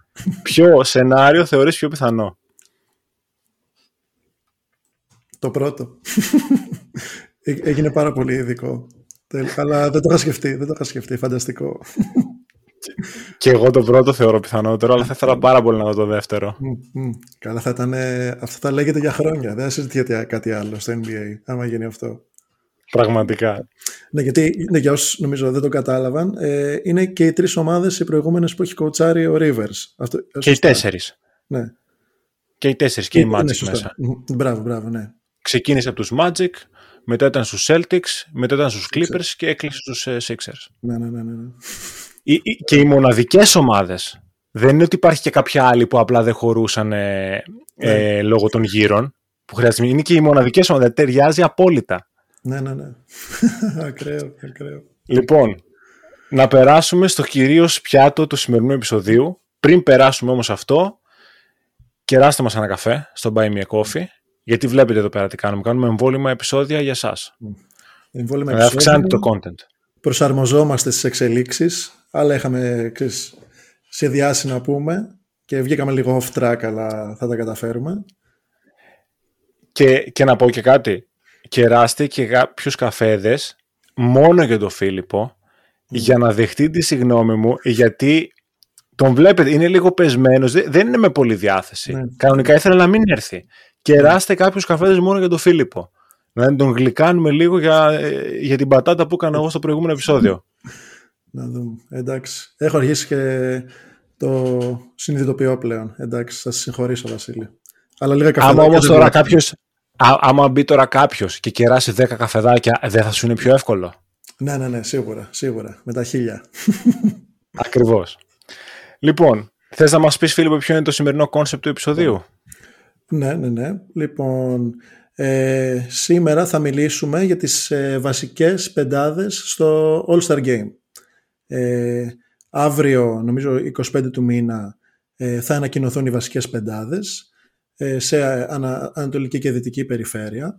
Ποιο σενάριο θεωρείς πιο πιθανό; Το πρώτο. Έγινε πάρα πολύ ειδικό. Αλλά δεν το είχα σκεφτεί, δεν το είχα σκεφτεί. Φανταστικό. Και εγώ το πρώτο θεωρώ πιθανότερο, αλλά θα ήθελα πάρα πολύ να δω το δεύτερο. Καλά, θα ήταν. Αυτό θα λέγεται για χρόνια. Δεν θα συζητιέται κάτι άλλο στο NBA, άμα γίνει αυτό. Πραγματικά. Ναι, γιατί ναι, για όσους νομίζω δεν το κατάλαβαν, ε, είναι και οι τρεις ομάδες οι προηγούμενες που έχει κοουτσάρει ο Rivers. Αυτό, και οι τέσσερις. Ναι. Και οι τέσσερις και, οι Magic μέσα. Μπράβο, μπράβο, ναι. Ξεκίνησε από τους Magic, μετά ήταν στους Celtics, μετά ήταν στους Clippers και έκλεισε στους ε, Sixers. Ναι, ναι, ναι. ναι. ναι και οι μοναδικές ομάδες. Δεν είναι ότι υπάρχει και κάποια άλλη που απλά δεν χωρούσαν ε, ε, ναι. λόγω των γύρων. Που χρειάζεται. Είναι και οι μοναδικές ομάδες. Ταιριάζει απόλυτα. Ναι, ναι, ναι. <laughs> ακραίο, ακραίο. Λοιπόν, να περάσουμε στο κυρίως πιάτο του σημερινού επεισοδίου. Πριν περάσουμε όμως αυτό, κεράστε μας ένα καφέ στο Buy Me a Coffee, γιατί βλέπετε εδώ πέρα τι κάνουμε. Κάνουμε εμβόλυμα επεισόδια για εσάς. Εμβόλυμα επεισόδια. Αυξάνεται το content. Προσαρμοζόμαστε στις εξελίξεις αλλά είχαμε ξέρεις, σχεδιάσει να πούμε και βγήκαμε λίγο off track, αλλά θα τα καταφέρουμε. Και, και να πω και κάτι. Κεράστε και κάποιου καφέδες μόνο για τον Φίλιππο για να δεχτεί τη συγνώμη μου γιατί τον βλέπετε, είναι λίγο πεσμένος, δεν είναι με πολύ διάθεση. Ναι. Κανονικά ήθελα να μην έρθει. Κεράστε κάποιους καφέδες μόνο για τον Φίλιππο. Να τον γλυκάνουμε λίγο για, ε, για την πατάτα που έκανα εγώ στο προηγούμενο επεισόδιο. Να δούμε. Εντάξει. Έχω αρχίσει και το συνειδητοποιώ πλέον. Εντάξει, θα σας συγχωρήσω, Βασίλη. Αλλά λίγα καφεδάκια. Άμα όμως τώρα κάποιο. Άμα μπει τώρα κάποιος και κεράσει 10 καφεδάκια, δεν θα σου είναι πιο εύκολο; Ναι, ναι, ναι, σίγουρα. Σίγουρα. Με τα χίλια. Ακριβώς. Λοιπόν, θες να μας πεις, Φίλιππο, ποιο είναι το σημερινό κόνσεπτ του επεισοδίου; Ναι, ναι, ναι. Λοιπόν, ε, σήμερα θα μιλήσουμε για τις ε, βασικές πεντάδες στο All-Star Game. Ε, αύριο, νομίζω 25 του μήνα, ε, θα ανακοινωθούν οι βασικές πεντάδες ε, σε ανα, ανατολική και δυτική περιφέρεια.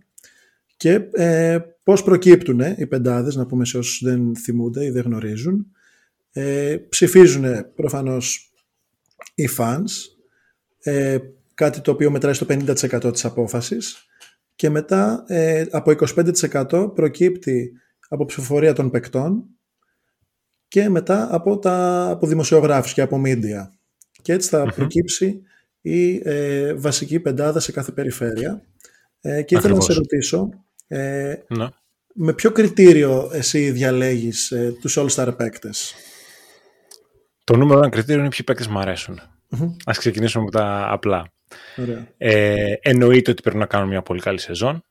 Και ε, πώς προκύπτουν οι πεντάδες, να πούμε σε όσους δεν θυμούνται ή δεν γνωρίζουν. Ε, ψηφίζουν προφανώς οι fans, ε, κάτι το οποίο μετράει στο 50% της απόφασης και μετά ε, από 25% προκύπτει από ψηφοφορία των παικτών και μετά από, τα, από δημοσιογράφους και από media. Και έτσι θα προκύψει η ε, βασική πεντάδα σε κάθε περιφέρεια. Ε, και ήθελα να σε ρωτήσω, ε, ναι. με ποιο κριτήριο εσύ διαλέγεις ε, τους All-Star παίκτες; Το νούμερο ένα κριτήριο είναι ποιοι παίκτες μου αρέσουν. Mm-hmm. Ας ξεκινήσουμε από τα απλά. Ε, εννοείται ότι πρέπει να κάνουν μια πολύ καλή σεζόν.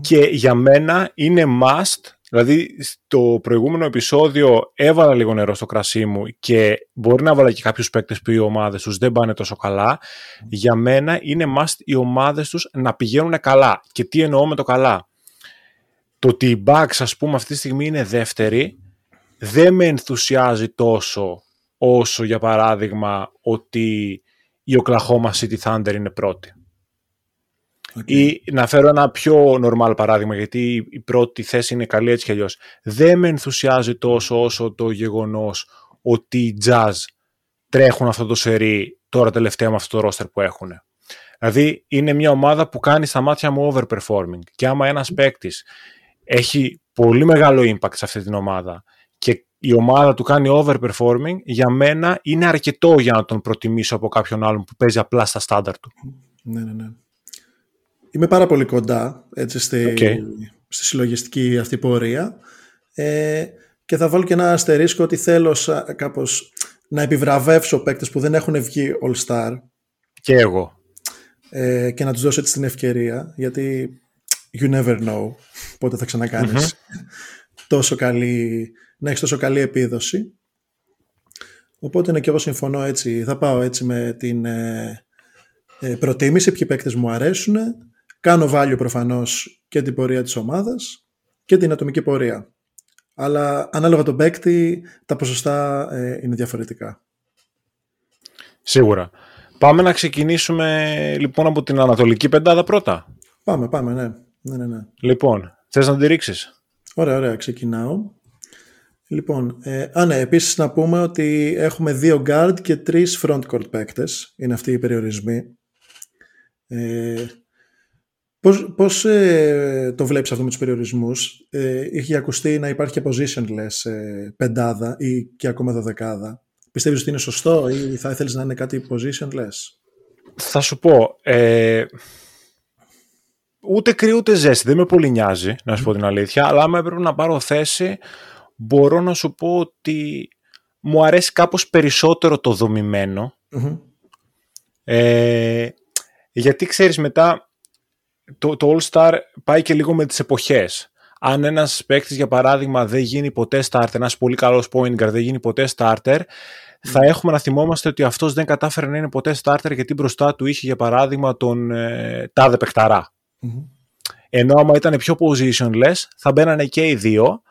Και για μένα είναι must Δηλαδή, στο προηγούμενο επεισόδιο έβαλα λίγο νερό στο κρασί μου και μπορεί να βάλα και κάποιους παίκτες που οι ομάδες τους δεν πάνε τόσο καλά. Για μένα είναι must οι ομάδες τους να πηγαίνουν καλά. Και τι εννοώ με το καλά; Το ότι η Bucks, ας πούμε, αυτή τη στιγμή είναι δεύτερη, δεν με ενθουσιάζει τόσο όσο, για παράδειγμα, ότι η Oklahoma City Thunder είναι πρώτη. Ή να φέρω ένα πιο normal παράδειγμα, γιατί η πρώτη θέση είναι καλή έτσι κι αλλιώς. Δεν με ενθουσιάζει τόσο όσο το γεγονός ότι οι jazz τρέχουν αυτό το σερί τώρα τελευταία με αυτό το roster που έχουν. Δηλαδή είναι μια ομάδα που κάνει στα μάτια μου overperforming και άμα ένας παίκτης έχει πολύ μεγάλο impact σε αυτή την ομάδα και η ομάδα του κάνει overperforming, για μένα είναι αρκετό για να τον προτιμήσω από κάποιον άλλον που παίζει απλά στα στάνταρ του. Ναι, ναι, ναι. Είμαι πάρα πολύ κοντά έτσι, στη, okay. στη συλλογιστική αυτή πορεία ε, και θα βάλω και ένα αστερίσκο ότι θέλω κάπως να επιβραβεύσω παίκτες που δεν έχουν βγει All-Star. Και εγώ. Ε, και να τους δώσω έτσι την ευκαιρία γιατί you never know πότε θα ξανακανεις τόσο καλή, να έχεις τόσο καλή επίδοση. Οπότε ναι, και εγώ συμφωνώ έτσι, θα πάω έτσι με την ε, ε, προτίμηση, ποιοι παίκτες μου αρέσουν, κάνω value προφανώς και την πορεία της ομάδας και την ατομική πορεία. Αλλά ανάλογα τον παίκτη, τα ποσοστά ε, είναι διαφορετικά. Σίγουρα. Πάμε να ξεκινήσουμε λοιπόν από την Ανατολική Πεντάδα πρώτα. Πάμε, πάμε, ναι. ναι, ναι, ναι. Λοιπόν, θες να τη ρίξεις; Ωραία, ωραία, ξεκινάω. Λοιπόν, ε, α, ναι, επίσης να πούμε ότι έχουμε δύο guard και τρεις frontcourt παίκτες. Είναι αυτοί οι περιορισμοί. Ε, πώς πώς ε, το βλέπεις αυτό με τους περιορισμούς; Ε, είχε ακουστεί να υπάρχει και positionless ε, πεντάδα ή και ακόμα δωδεκάδα. Πιστεύεις ότι είναι σωστό ή θα ήθελες να είναι κάτι positionless. Θα σου πω, ε, ούτε κρύο ούτε ζέστη. Δεν με πολύ νοιάζει, να σου πω την αλήθεια. Αλλά άμα έπρεπε να πάρω θέση, μπορώ να σου πω ότι μου αρέσει κάπως περισσότερο το δομημενο Ε, γιατί ξέρεις μετά, το, το All Star πάει και λίγο με τις εποχές. Αν ένας παίκτης, για παράδειγμα, δεν γίνει ποτέ starter, ένας πολύ καλός point guard δεν γίνει ποτέ starter, θα έχουμε να θυμόμαστε ότι αυτός δεν κατάφερε να είναι ποτέ starter γιατί μπροστά του είχε, για παράδειγμα, τον ε, τάδε παιχταρά. Ενώ άμα ήταν πιο positionless, θα μπαίνανε και οι δύο,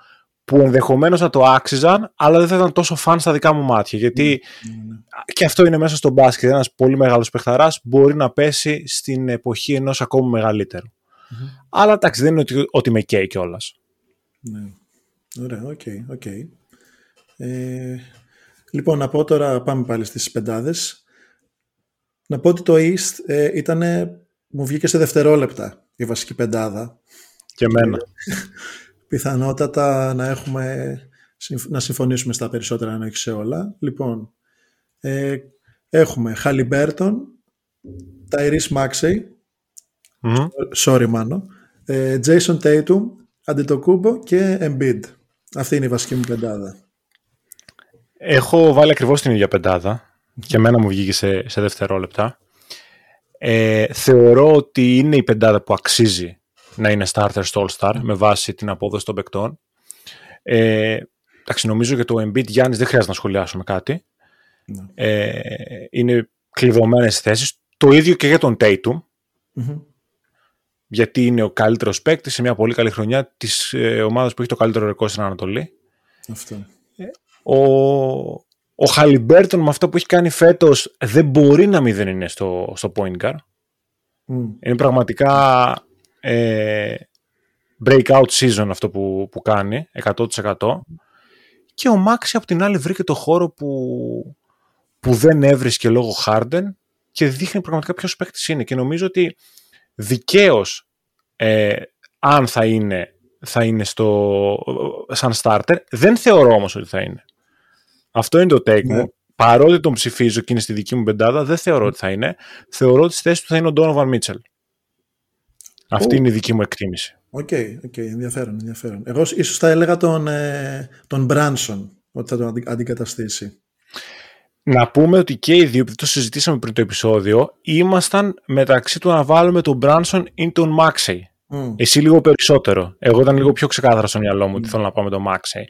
που ενδεχομένως να το άξιζαν, αλλά δεν θα ήταν τόσο φαν στα δικά μου μάτια. Γιατί και αυτό είναι μέσα στο μπάσκετ. Ένας πολύ μεγάλος παιχταράς μπορεί να πέσει στην εποχή ενός ακόμα μεγαλύτερου. Αλλά εντάξει, δεν είναι ότι, ότι με καίει κιόλας. Ναι. Ωραία, ok, okay, ok. Okay. Ε, λοιπόν, να πω τώρα, πάμε πάλι στις πεντάδες. Να πω ότι το East ε, ήταν, μου βγήκε σε δευτερόλεπτα η βασική πεντάδα. Και εμένα. Πιθανότατα να έχουμε να συμφωνήσουμε στα περισσότερα, αν όχι σε όλα. Λοιπόν, ε, έχουμε Χαλιμπέρτον, Ταϊρής Μάξεϊ, sorry Μάνο, ε, Jason Tatum, Αντιτοκούμπο και Embiid. Αυτή είναι η βασική μου πεντάδα. Έχω βάλει ακριβώς την ίδια πεντάδα και εμένα μου βγήκε σε, σε δευτερόλεπτα. Ε, θεωρώ ότι είναι η πεντάδα που αξίζει να είναι starter στο All-Star με βάση την απόδοση των παικτών. Ε, εντάξει, νομίζω για το Embiid Γιάννης δεν χρειάζεται να σχολιάσουμε κάτι. Ναι. Ε, είναι κλειδωμένες θέσεις. Το ίδιο και για τον Tatum. Γιατί είναι ο καλύτερος παίκτη σε μια πολύ καλή χρονιά της ε, ομάδας που έχει το καλύτερο ρεκόρ στην Ανατολή. Αυτό. Ε, ο, ο Χαλιμπέρτον με αυτό που έχει κάνει φέτος δεν μπορεί να μην δεν είναι στο, στο point guard. Είναι πραγματικά ε, breakout season αυτό που, που κάνει, 100%. Και ο Μάξι από την άλλη βρήκε το χώρο που, που δεν έβρισκε λόγω Harden και δείχνει πραγματικά ποιος παίκτης είναι. Και νομίζω ότι δικαίως ε, αν θα είναι, θα είναι στο, σαν starter, δεν θεωρώ όμως ότι θα είναι. Αυτό είναι το take μου. Ναι. Παρότι τον ψηφίζω και είναι στη δική μου πεντάδα, δεν θεωρώ ότι θα είναι. Θεωρώ ότι στη θέση του θα είναι ο Donovan Mitchell. Αυτή είναι η δική μου εκτίμηση. Ok, okay, okay, ενδιαφέρον, ενδιαφέρον. Εγώ ίσως θα έλεγα τον, ε, τον Brunson, ότι θα τον αντικαταστήσει. Να πούμε ότι και οι δύο, επειδή το συζητήσαμε πριν το επεισόδιο, ήμασταν μεταξύ του να βάλουμε τον Brunson ή τον Maxey. Mm. Εσύ λίγο περισσότερο. Εγώ ήταν λίγο πιο ξεκάθαρα στο μυαλό μου ότι θέλω να πάω με τον Maxey.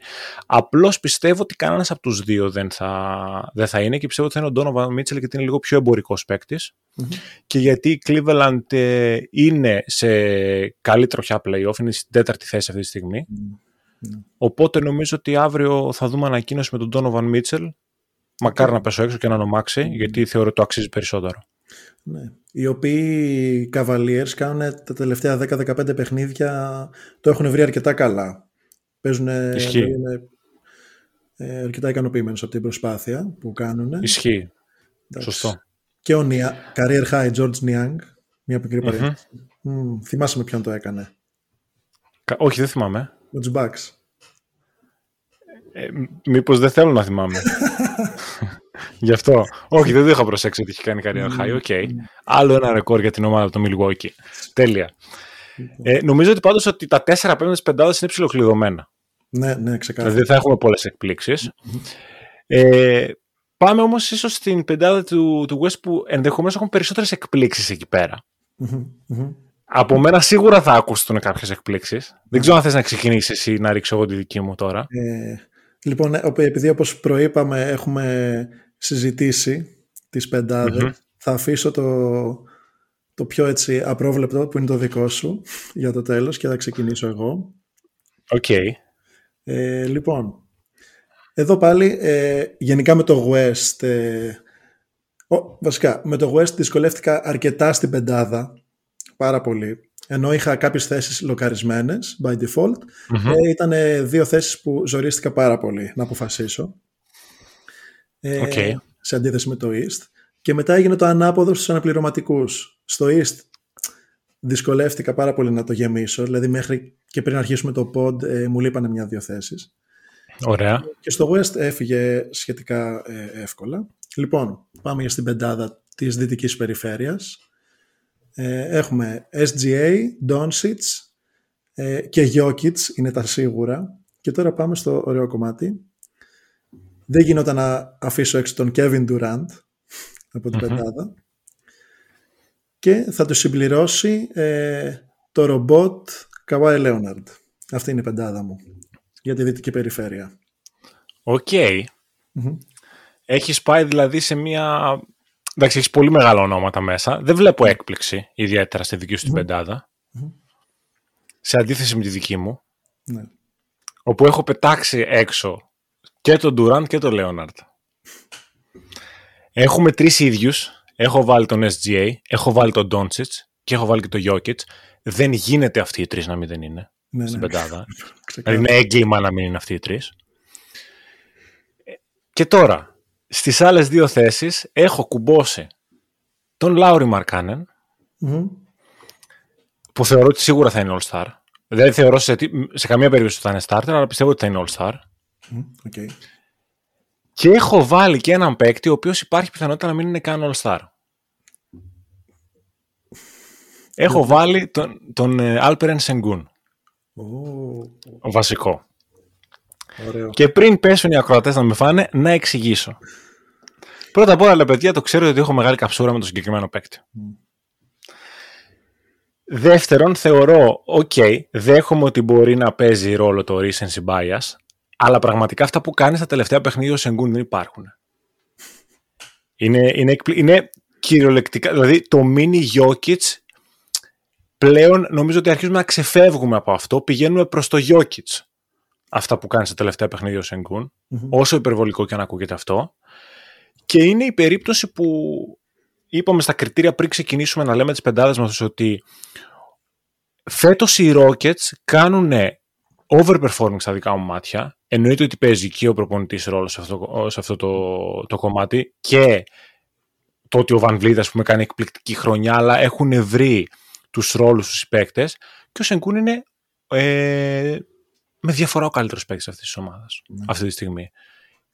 Απλώς πιστεύω ότι κανένας από τους δύο δεν θα, δεν θα είναι και πιστεύω ότι θα είναι ο Donovan Mitchell γιατί είναι λίγο πιο εμπορικός παίκτης. Mm-hmm. Και γιατί η Cleveland ε, είναι σε καλή τροχιά playoff, είναι στην τέταρτη θέση αυτή τη στιγμή. Mm-hmm. Οπότε νομίζω ότι αύριο θα δούμε ανακοίνωση με τον Donovan Mitchell. Μακάρι να πέσω έξω και να ονομάξει, γιατί θεωρώ ότι το αξίζει περισσότερο. Ναι. Οι οποίοι Cavaliers κάνουν τα τελευταία 10-15 παιχνίδια το έχουν βρει αρκετά καλά. Παίζουν είναι, ε, αρκετά ικανοποιημένοι από την προσπάθεια που κάνουν. Ισχύει. Εντάξει. Σωστό. Και ο Nia, career high George Niang, μια πικρή παρέα. Mm, θυμάσαι με ποιον το έκανε. Όχι, δεν θυμάμαι. Οι Bucks. Ε, Μήπως δεν θέλω να θυμάμαι. <laughs> Γι' αυτό. <laughs> Όχι, δεν το είχα προσέξει ότι έχει κάνει career high. Ok. Okay. Άλλο ένα ρεκόρ για την ομάδα του Milwaukee. Τέλεια. Ε, νομίζω ότι πάντως ότι τα 4 5 πεντάδες είναι ψιλοκλειδωμένα. Ναι, ναι, ξεκάθαρα. Δηλαδή θα έχουμε πολλές εκπλήξεις. Ε, πάμε όμως ίσως στην πεντάδα του, του West που ενδεχομένως έχουν περισσότερες εκπλήξεις εκεί πέρα. Από μένα σίγουρα θα ακούσουν κάποιες εκπλήξεις. Δεν ξέρω αν θες να ξεκινήσεις εσύ να ρίξω εγώ τη δική μου τώρα. Ε, λοιπόν, επειδή όπως προείπαμε έχουμε συζητήσει τις πενταδες θα αφήσω το, το πιο έτσι απρόβλεπτο που είναι το δικό σου για το τέλος και θα ξεκινήσω εγώ. Οκ. Ε, λοιπόν, εδώ πάλι ε, γενικά με το West, ε, βασικά με το West δυσκολεύτηκα αρκετά στην πεντάδα, πάρα πολύ. Ενώ είχα κάποιες θέσεις λοκαρισμένες by default, ε, ήταν δύο θέσεις που ζορίστηκα πάρα πολύ να αποφασίσω. Okay. Σε αντίθεση με το East. Και μετά έγινε το ανάποδο στους αναπληρωματικούς. Στο East δυσκολεύτηκα πάρα πολύ να το γεμίσω, δηλαδή μέχρι και πριν αρχίσουμε το pod ε, μου λείπανε μια-δύο θέσεις. Ωραία. Και στο West έφυγε σχετικά ε, εύκολα. Λοιπόν, πάμε για στην πεντάδα της δυτικής περιφέρειας. Ε, έχουμε SGA, Doncic ε, και Jokic είναι τα σίγουρα. Και τώρα πάμε στο ωραίο κομμάτι. Δεν γινόταν να αφήσω έξω τον Kevin Durant από την πεντάδα. Και θα το συμπληρώσει ε, το ρομπότ Kawhi Leonard. Αυτή είναι η πεντάδα μου για τη δυτική περιφέρεια. Ok. Okay. Έχεις πάει δηλαδή σε μια... Εντάξει, έχεις πολύ μεγάλα ονόματα μέσα. Δεν βλέπω έκπληξη ιδιαίτερα στη δική σου την πεντάδα. Σε αντίθεση με τη δική μου. Ναι. Όπου έχω πετάξει έξω και τον Durant και τον Leonard. Έχουμε τρεις ίδιους. Έχω βάλει τον SGA, έχω βάλει τον Doncic και έχω βάλει και τον Jokic. Δεν γίνεται αυτοί οι τρεις να μην δεν είναι ναι, στην ναι. πεντάδα. <laughs> δηλαδή είναι έγκλημα να μην είναι αυτοί οι τρεις. Και τώρα, στις άλλες δύο θέσεις έχω κουμπώσει τον Λάουρι Μαρκάνεν, που θεωρώ ότι σίγουρα θα είναι All-Star. Δεν θεωρώ σε, σε καμία περίπτωση ότι θα είναι starter, αλλά πιστεύω ότι θα είναι All-Star. Okay. Και έχω βάλει και έναν παίκτη, ο οποίος υπάρχει πιθανότητα να μην είναι καν All-Star. Έχω βάλει τον, τον Alperen Sengun. Ο βασικό. Ωραίο. Και πριν πέσουν οι ακροατές να με φάνε, να εξηγήσω. Πρώτα απ' όλα, παιδιά, το ξέρω ότι έχω μεγάλη καψούρα με τον συγκεκριμένο παίκτη. Δεύτερον, θεωρώ, ok, okay, δέχομαι ότι μπορεί να παίζει ρόλο το recency bias, αλλά πραγματικά αυτά που κάνει στα τελευταία παιχνίδια ο Σενγκούν δεν υπάρχουν. Είναι, είναι, είναι κυριολεκτικά, δηλαδή το mini Jokic πλέον νομίζω ότι αρχίζουμε να ξεφεύγουμε από αυτό, πηγαίνουμε προς το Jokic αυτά που κάνει στα τελευταία παιχνίδια ο Σενγκούν όσο υπερβολικό και αν ακούγεται αυτό. Και είναι η περίπτωση που είπαμε στα κριτήρια πριν ξεκινήσουμε να λέμε τις πεντάδες μας ότι φέτος οι Rockets κάνουν overperforming στα δικά μου μάτια. Εννοείται ότι παίζει και ο προπονητής ρόλο σε αυτό, σε αυτό το, το κομμάτι και το ότι ο Van Vliet, ας πούμε, κάνει εκπληκτική χρονιά, αλλά έχουν βρει τους ρόλους τους παίκτες και ο Σενκούν είναι ε, με διαφορά ο καλύτερος παίκτης αυτής της ομάδας Ναι. αυτή τη στιγμή.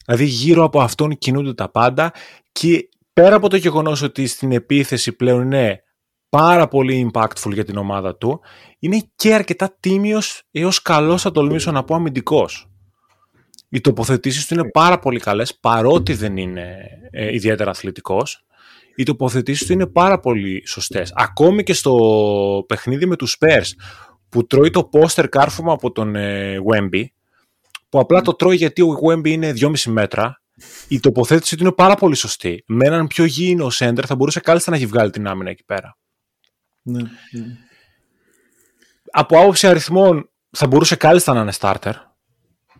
Δηλαδή γύρω από αυτόν κινούνται τα πάντα και πέρα από το γεγονός ότι στην επίθεση πλέον είναι πάρα πολύ impactful για την ομάδα του, είναι και αρκετά τίμιος έως καλός, θα τολμήσω να πω, αμυντικός. Οι τοποθετήσεις του είναι πάρα πολύ καλές, παρότι δεν είναι ε, ιδιαίτερα αθλητικός. Οι τοποθετήσεις του είναι πάρα πολύ σωστές. Ακόμη και στο παιχνίδι με τους Spurs, που τρώει το πόστερ κάρφωμα από τον ε, Wemby, που απλά το τρώει γιατί ο Wemby είναι 2,5 μέτρα, η τοποθέτηση του είναι πάρα πολύ σωστή. Με έναν πιο γήινο σέντερ θα μπορούσε κάλλιστα να έχει βγάλει την άμυνα εκεί πέρα. Ναι, ναι. Από άποψη αριθμών θα μπορούσε κάλλιστα να είναι starter.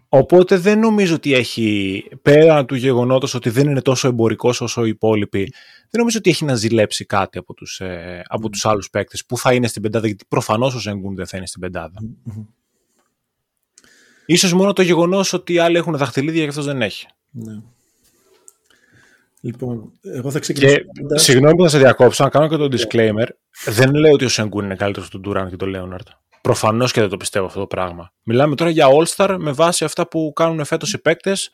Οπότε δεν νομίζω ότι έχει, πέρα του γεγονότος ότι δεν είναι τόσο εμπορικός όσο οι υπόλοιποι, δεν νομίζω ότι έχει να ζηλέψει κάτι από τους, ε, από τους άλλους παίκτες που θα είναι στην πεντάδα, γιατί προφανώς ο Σενγκούν δεν θα είναι στην πεντάδα. Ίσως μόνο το γεγονός ότι οι άλλοι έχουν δαχτυλίδια και αυτός δεν έχει. ναι. Λοιπόν, εγώ θα ξεκινήσω. Και συγγνώμη που θα σε διακόψω, να κάνω και το disclaimer. Δεν λέω ότι ο Σενγκούν είναι καλύτερος του Ντουράν και του Λέοναρτ. Προφανώς και δεν το πιστεύω αυτό το πράγμα. Μιλάμε τώρα για All-Star με βάση αυτά που κάνουν φέτος οι παίκτες.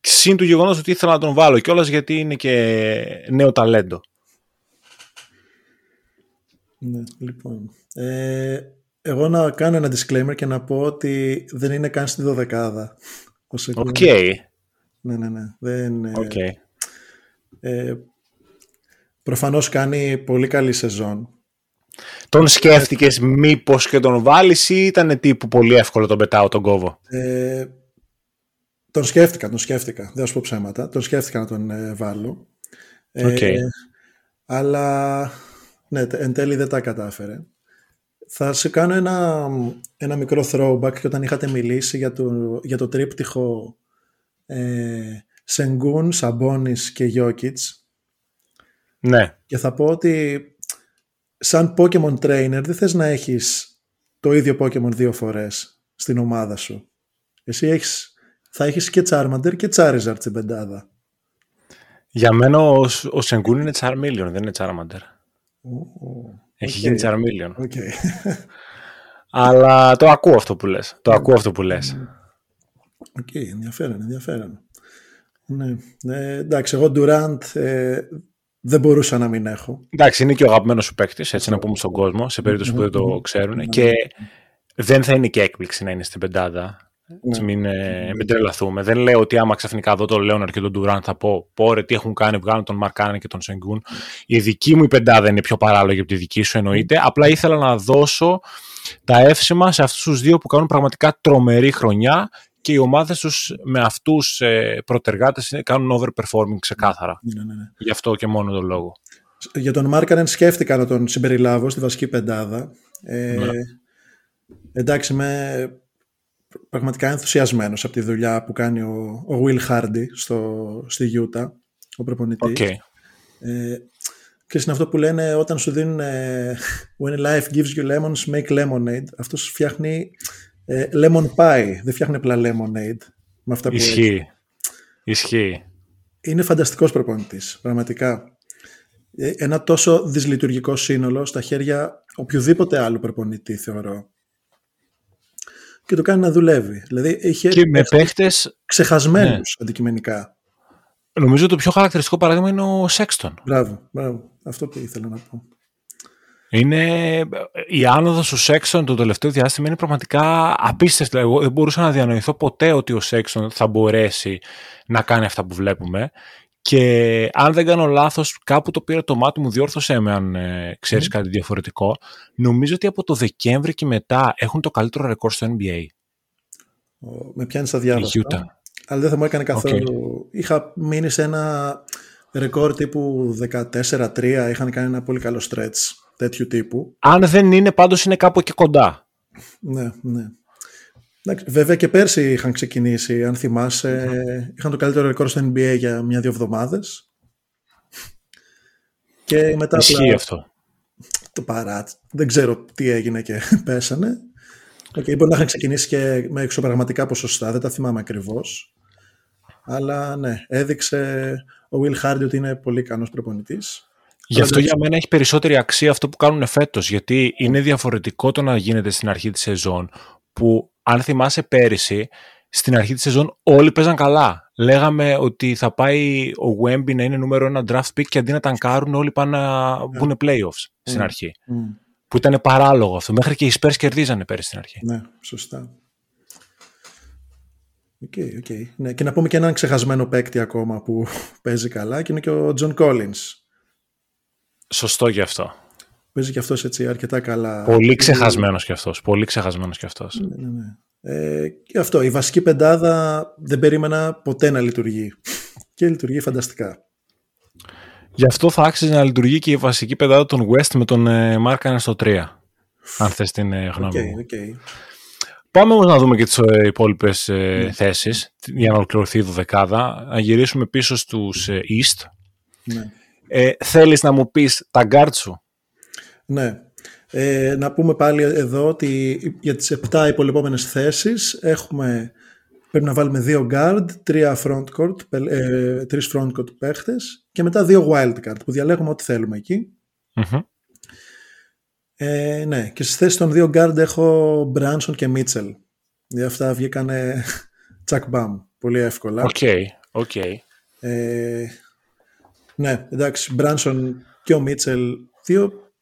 Συν του γεγονός ότι ήθελα να τον βάλω κιόλας γιατί είναι και νέο ταλέντο. Ναι, λοιπόν. Ε, εγώ να κάνω ένα disclaimer και να πω ότι δεν είναι καν στη δωδεκάδα. Οκ. Ναι, ναι, ναι. Δεν, okay. Ε, προφανώς κάνει πολύ καλή σεζόν. Τον σκέφτηκες μήπως και τον βάλεις ή ήταν τύπου πολύ εύκολο τον πετάω τον κόβω. Ε, τον σκέφτηκα, τον σκέφτηκα. Δεν θα σου πω ψέματα. Τον σκέφτηκα να τον ε, βάλω. Okay. Ε, αλλά ναι, εν τέλει δεν τα κατάφερε. Θα σε κάνω ένα, ένα μικρό throwback και όταν είχατε μιλήσει για το, για το τρίπτυχο ε, Σενγκούν, Σαμπόνις και Γιώκητς. Ναι. Και θα πω ότι σαν Pokemon Trainer δεν θες να έχεις το ίδιο Pokemon δύο φορές στην ομάδα σου. Εσύ έχεις, θα έχεις και Charmander και Charizard στην πεντάδα. Για μένα ο, ο Σενγκούν είναι Charmeleon, δεν είναι Charmander. Έχει γίνει Charmeleon. Okay. Αλλά το ακούω αυτό που λες. Το ακούω αυτό που λες. Ok, okay, ενδιαφέρον, ενδιαφέρον. Ναι, ναι, εντάξει, εγώ Durant ε, δεν μπορούσα να μην έχω. Εντάξει, είναι και ο αγαπημένος σου παίκτης, έτσι να πούμε στον κόσμο, σε περίπτωση που δεν το ξέρουν. Και δεν θα είναι και έκπληξη να είναι στην πεντάδα. Έτσι, μην, ε, μην τρελαθούμε. Δεν λέω ότι άμα ξαφνικά δω τον Λέοναρ και τον Ντουράν θα πω πω τι έχουν κάνει, βγάλουν τον Μαρκάνε και τον Σενγκούν. Η δική μου η πεντάδα είναι πιο παράλογη από τη δική σου εννοείται. Απλά ήθελα να δώσω τα εύσημα σε αυτούς τους δύο που κάνουν πραγματικά τρομερή χρονιά και οι ομάδες τους με αυτούς ε, προτεργάτες κάνουν overperforming ξεκάθαρα. Ναι, ναι, ναι. Γι' αυτό και μόνο τον λόγο. Για τον Μάρκανεν σκέφτηκα να τον συμπεριλάβω στη βασική πεντάδα. Ε, ναι. Εντάξει, είμαι πραγματικά ενθουσιασμένος από τη δουλειά που κάνει ο, ο Will Hardy στο, στη Γιούτα, ο προπονητής. Okay. Ε, και είναι αυτό που λένε όταν σου δίνουν ε, <laughs> When life gives you lemons, make lemonade. Αυτός φτιάχνει ε, lemon pie, δεν φτιάχνει απλά lemonade. Με αυτά που Ισχύει. Έχει. Ισχύει. Είναι φανταστικός προπονητής, πραγματικά. Ε, ένα τόσο δυσλειτουργικό σύνολο στα χέρια οποιοδήποτε άλλου προπονητή, θεωρώ. Και το κάνει να δουλεύει. Δηλαδή, είχε και με παίχτες... ξεχασμένους ναι. αντικειμενικά. Νομίζω το πιο χαρακτηριστικό παράδειγμα είναι ο Σέξτον. Μπράβο, μπράβο. Αυτό που ήθελα να πω. Είναι... Η άνοδος του Σέξον το τελευταίο διάστημα είναι πραγματικά απίστευτη. Εγώ δεν μπορούσα να διανοηθώ ποτέ ότι ο Σέξον θα μπορέσει να κάνει αυτά που βλέπουμε. Και αν δεν κάνω λάθος, κάπου το πήρα το μάτι μου, διόρθωσέ με αν ε, ξέρεις mm. κάτι διαφορετικό. Νομίζω ότι από το Δεκέμβρη και μετά έχουν το καλύτερο ρεκόρ στο NBA. Με πιάνεις στα διάβασμα. Αλλά δεν θα μου έκανε καθόλου. Okay. Είχα μείνει σε ένα ρεκόρ τύπου 14-3. Είχαν κάνει ένα πολύ καλό stretch τέτοιου τύπου. Αν δεν είναι, πάντως είναι κάπου και κοντά. Ναι, ναι. Βέβαια και πέρσι είχαν ξεκινήσει, αν θυμάσαι, είχαν το καλύτερο ρεκόρ στο NBA για μια-δύο εβδομάδες. Και μετά Ισχύει αυτό. Το παρά, δεν ξέρω τι έγινε και <laughs> πέσανε. Okay, μπορεί να είχαν ξεκινήσει και με εξωπραγματικά ποσοστά, δεν τα θυμάμαι ακριβώς. Αλλά ναι, έδειξε ο Will Hardy ότι είναι πολύ ικανός προπονητής. Γι' αυτό για μένα έχει περισσότερη αξία αυτό που κάνουν φέτος, γιατί είναι διαφορετικό το να γίνεται στην αρχή της σεζόν, που αν θυμάσαι πέρυσι, στην αρχή της σεζόν όλοι παίζαν καλά. Λέγαμε ότι θα πάει ο Wemby να είναι νούμερο ένα draft pick και αντί να ταγκάρουν όλοι πάνε να μπουν playoffs στην αρχή. Που ήταν παράλογο αυτό. Μέχρι και οι Spurs κερδίζανε πέρυσι στην αρχή. Ναι, σωστά. Okay, okay. Ναι, και να πούμε και έναν ξεχασμένο παίκτη ακόμα που <laughs> παίζει καλά και είναι και ο John Collins. Σωστό γι' αυτό. Παίζει και αυτός έτσι αρκετά καλά. Πολύ ξεχασμένος κι αυτός. Πολύ ξεχασμένος κι αυτός. Ναι, ναι, ναι. Ε, και αυτό, η βασική πεντάδα δεν περίμενα ποτέ να λειτουργεί. Και λειτουργεί φανταστικά. Γι' αυτό θα άξιζε να λειτουργεί και η βασική πεντάδα των West με τον ε, Μάρκανε στο 3. Αν θες την ε, γνώμη okay, Okay. Πάμε όμως να δούμε και τις ε, υπόλοιπες ε, ναι. θέσεις για να ολοκληρωθεί η δωδεκάδα. Να γυρίσουμε πίσω στους ε, East. Ναι. Ε, θέλεις να μου πεις τα γκάρτ σου; Ναι. Ε, να πούμε πάλι εδώ ότι για τις 7 υπολοιπόμενες θέσεις έχουμε, πρέπει να βάλουμε δύο guard, τρία frontcourt, ε, τρεις frontcourt παίχτες και μετά δύο wildcard που διαλέγουμε ό,τι θέλουμε εκεί. Ε, ναι, και στις θέσεις των δύο guard έχω Μπράνσον και Μίτσελ. Για αυτά βγήκανε <laughs> τσακ μπαμ, πολύ εύκολα. Οκ, okay, οκ. Okay. Ε, ναι, εντάξει, Μπράνσον και ο Μίτσελ, δύο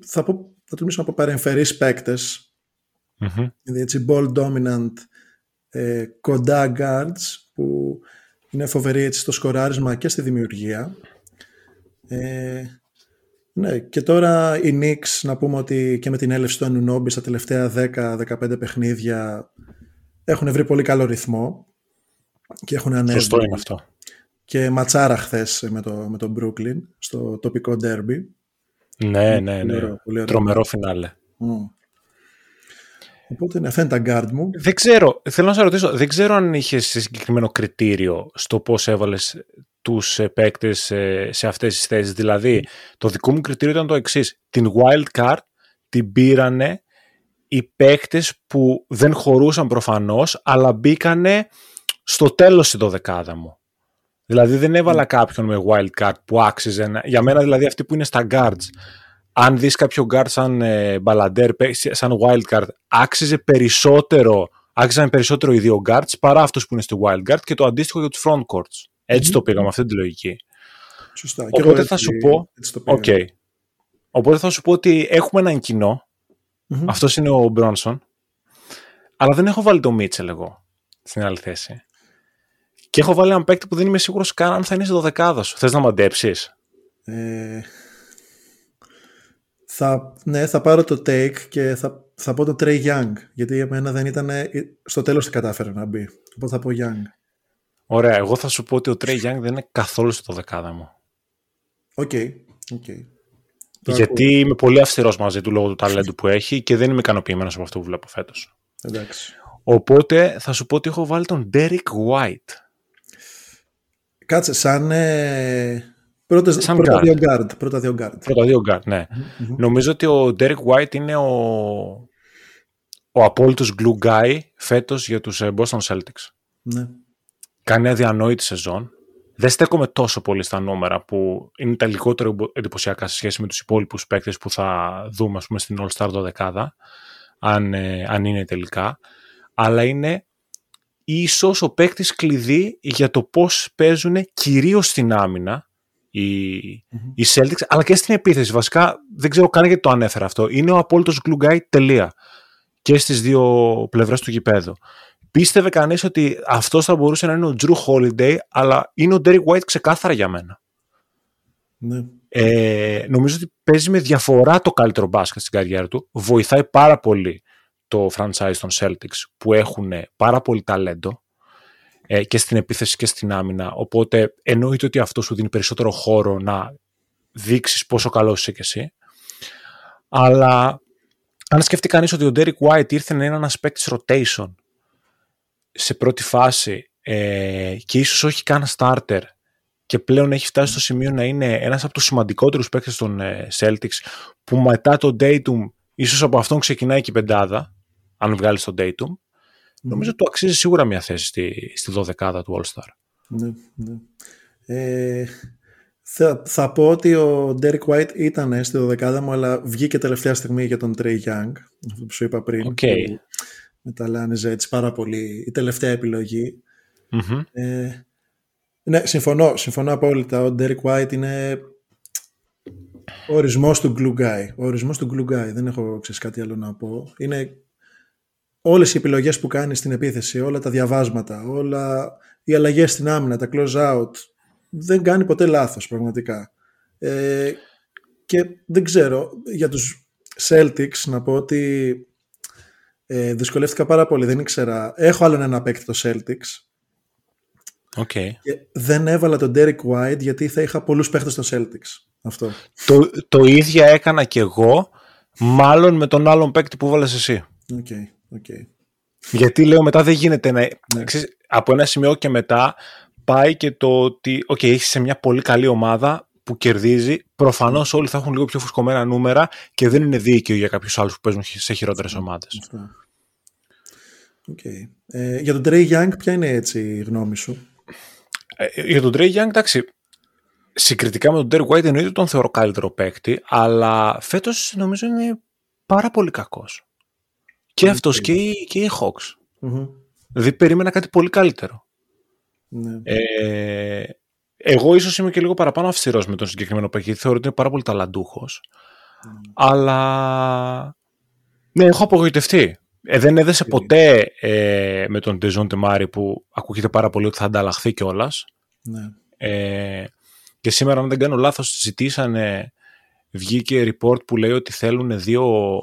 θα, πω, θα τολμήσω από παρεμφερείς παίκτες. Mm-hmm. Δηλαδή έτσι ball dominant ε, κοντά guards που είναι φοβερή έτσι στο σκοράρισμα και στη δημιουργία. Ε, ναι, και τώρα οι Knicks να πούμε ότι και με την έλευση του Ανουνόμπι στα τελευταία 10-15 παιχνίδια έχουν βρει πολύ καλό ρυθμό και έχουν ανέβει. Σωστό είναι αυτό. Και ματσάρα χθες με το, με τον Brooklyn στο τοπικό derby. Ναι, ναι, ναι. Πολύ Τρομερό φινάλε. Mm. Οπότε ναι, αυτά είναι τα guard μου. Δεν ξέρω, θέλω να σε ρωτήσω, δεν ξέρω αν είχες συγκεκριμένο κριτήριο στο πώς έβαλες τους παίκτες σε αυτές τις θέσεις. Δηλαδή, το δικό μου κριτήριο ήταν το εξής. Την wild card την πήρανε οι παίκτες που δεν χωρούσαν προφανώς, αλλά μπήκανε στο τέλος η δωδεκάδα μου. Δηλαδή δεν έβαλα κάποιον με wild card που άξιζε. Για μένα δηλαδή αυτοί που είναι στα guards αν δεις κάποιο guard σαν ε, Μπαλαντέρ, σαν wildcard, άξιζε περισσότερο, άξιζαν περισσότερο οι δύο guards παρά αυτούς που είναι στη wildcard και το αντίστοιχο για τους front courts. Έτσι το πήγαμε, αυτή τη λογική. Σωστά. Οπότε θα σου πω, okay. Οπότε θα σου πω ότι έχουμε έναν κοινό, mm-hmm. αυτός είναι ο Μπρόνσον, αλλά δεν έχω βάλει το Μίτσελ εγώ στην άλλη θέση. Και έχω βάλει έναν παίκτη που δεν είμαι σίγουρος καν αν θα είναι στη δωδεκάδα σου. Θες να μαντέψεις; Ε, θα, ναι, θα πάρω το take και θα, θα πω το Trey Young. Γιατί εμένα δεν ήταν. Στο τέλος δεν κατάφερε να μπει. Οπότε θα πω Young. Ωραία. Εγώ θα σου πω ότι ο Trae Young δεν είναι καθόλου στο δεκάδα μου. Οκ. Okay, okay. Γιατί είμαι πολύ αυστηρός μαζί του λόγω του ταλέντου που έχει και δεν είμαι ικανοποιημένος από αυτό που βλέπω φέτος. Εντάξει. Οπότε θα σου πω ότι έχω βάλει τον Derrick White. Κάτσε, σαν. Ε, Πρώτες, Σαν πρώτα, δύο guard, πρώτα δύο guard. Πρώτα δύο guard, ναι. Mm-hmm. Νομίζω ότι ο Derrick White είναι ο, ο απόλυτος glue guy φέτος για τους ε, Boston Celtics. Ναι. Κάνει αδιανόητη σεζόν. Δεν στέκομαι τόσο πολύ στα νούμερα που είναι τα λιγότερο εντυπωσιακά σε σχέση με τους υπόλοιπους παίκτες που θα δούμε ας πούμε, στην All-Star 12 αν, ε, αν είναι τελικά. Αλλά είναι ίσως ο παίκτης κλειδί για το πώς παίζουν κυρίως στην άμυνα οι, mm-hmm. οι Celtics, αλλά και στην επίθεση. Βασικά δεν ξέρω καν γιατί το ανέφερα αυτό. Είναι ο απόλυτος glue guy, τελεία. Και στις δύο πλευρές του γηπέδου. Πίστευε κανείς ότι αυτός θα μπορούσε να είναι ο Drew Holiday, αλλά είναι ο Derek White ξεκάθαρα για μένα. Ναι. Ε, νομίζω ότι παίζει με διαφορά το καλύτερο μπάσκετ στην καριέρα του. Βοηθάει πάρα πολύ το franchise των Celtics που έχουν πάρα πολύ ταλέντο ε, και στην επίθεση και στην άμυνα. Οπότε εννοείται ότι αυτό σου δίνει περισσότερο χώρο να δείξεις πόσο καλός είσαι κι εσύ. Αλλά αν σκεφτεί κανείς ότι ο Derek White ήρθε να είναι ένας παίκτης rotation σε πρώτη φάση ε, και ίσως όχι καν starter και πλέον έχει φτάσει στο σημείο να είναι ένας από τους σημαντικότερους παίκτες των ε, Celtics που μετά το Datum ίσως από αυτόν ξεκινάει και η πεντάδα αν βγάλεις τον Datum Νομίζω ότι του αξίζει σίγουρα μια θέση στη, στη 12 του All-Star. Ναι, ναι. Ε, θα, θα πω ότι ο Derek White ήταν στη 12 μου, αλλά βγήκε τελευταία στιγμή για τον Trey Young, αυτό που σου είπα πριν. Okay. Που μεταλλάνιζε έτσι πάρα πολύ η τελευταία Ε, ναι, συμφωνώ, συμφωνώ απόλυτα. Ο Derek White είναι ο ορισμός του glue guy. Ο ορισμός του glue guy. Δεν έχω ξέρεις κάτι άλλο να πω. Είναι όλες οι επιλογές που κάνεις στην επίθεση, όλα τα διαβάσματα, όλα οι αλλαγές στην άμυνα, τα close out, δεν κάνει ποτέ λάθος πραγματικά. Ε, και δεν ξέρω, για τους Celtics να πω ότι ε, δυσκολεύτηκα πάρα πολύ, δεν ήξερα. Έχω άλλον ένα παίκτη το Celtics. Okay. Και δεν έβαλα τον Derek White γιατί θα είχα πολλούς παίκτες στο Celtics. Αυτό. Το, το ίδιο έκανα και εγώ, μάλλον με τον άλλον παίκτη που βάλες εσύ. Okay. Okay. Γιατί λέω μετά δεν γίνεται να. Ναι. Ξέρεις, από ένα σημείο και μετά πάει και το ότι, OK, έχεις σε μια πολύ καλή ομάδα που κερδίζει. Προφανώς όλοι θα έχουν λίγο πιο φουσκωμένα νούμερα και δεν είναι δίκαιο για κάποιους άλλους που παίζουν σε χειρότερες ομάδες. Okay. Ε, για τον Trey Young, ποια είναι έτσι η γνώμη σου; Ε, για τον Trey Young, εντάξει, συγκριτικά με τον Derek White εννοείται τον θεωρώ καλύτερο παίκτη, αλλά φέτος νομίζω είναι πάρα πολύ κακός. Και αυτός και οι, και οι Hawks. Μμμ. Δηλαδή περίμενα κάτι πολύ καλύτερο. Ναι. Ε, εγώ ίσως είμαι και λίγο παραπάνω αυστηρός με τον συγκεκριμένο παίκτη. γιατί Θεωρώ ότι είναι πάρα πολύ ταλαντούχος. Αλλά ναι, έχω απογοητευτεί. Ε, δεν έδεσε ποτέ ε, με τον Τεζόν Τεμάρη που ακούγεται πάρα πολύ ότι θα ανταλλαχθεί κιόλας. ναι. Ε, και σήμερα, αν δεν κάνω λάθος, ζητήσανε, βγήκε report που λέει ότι θέλουν δύο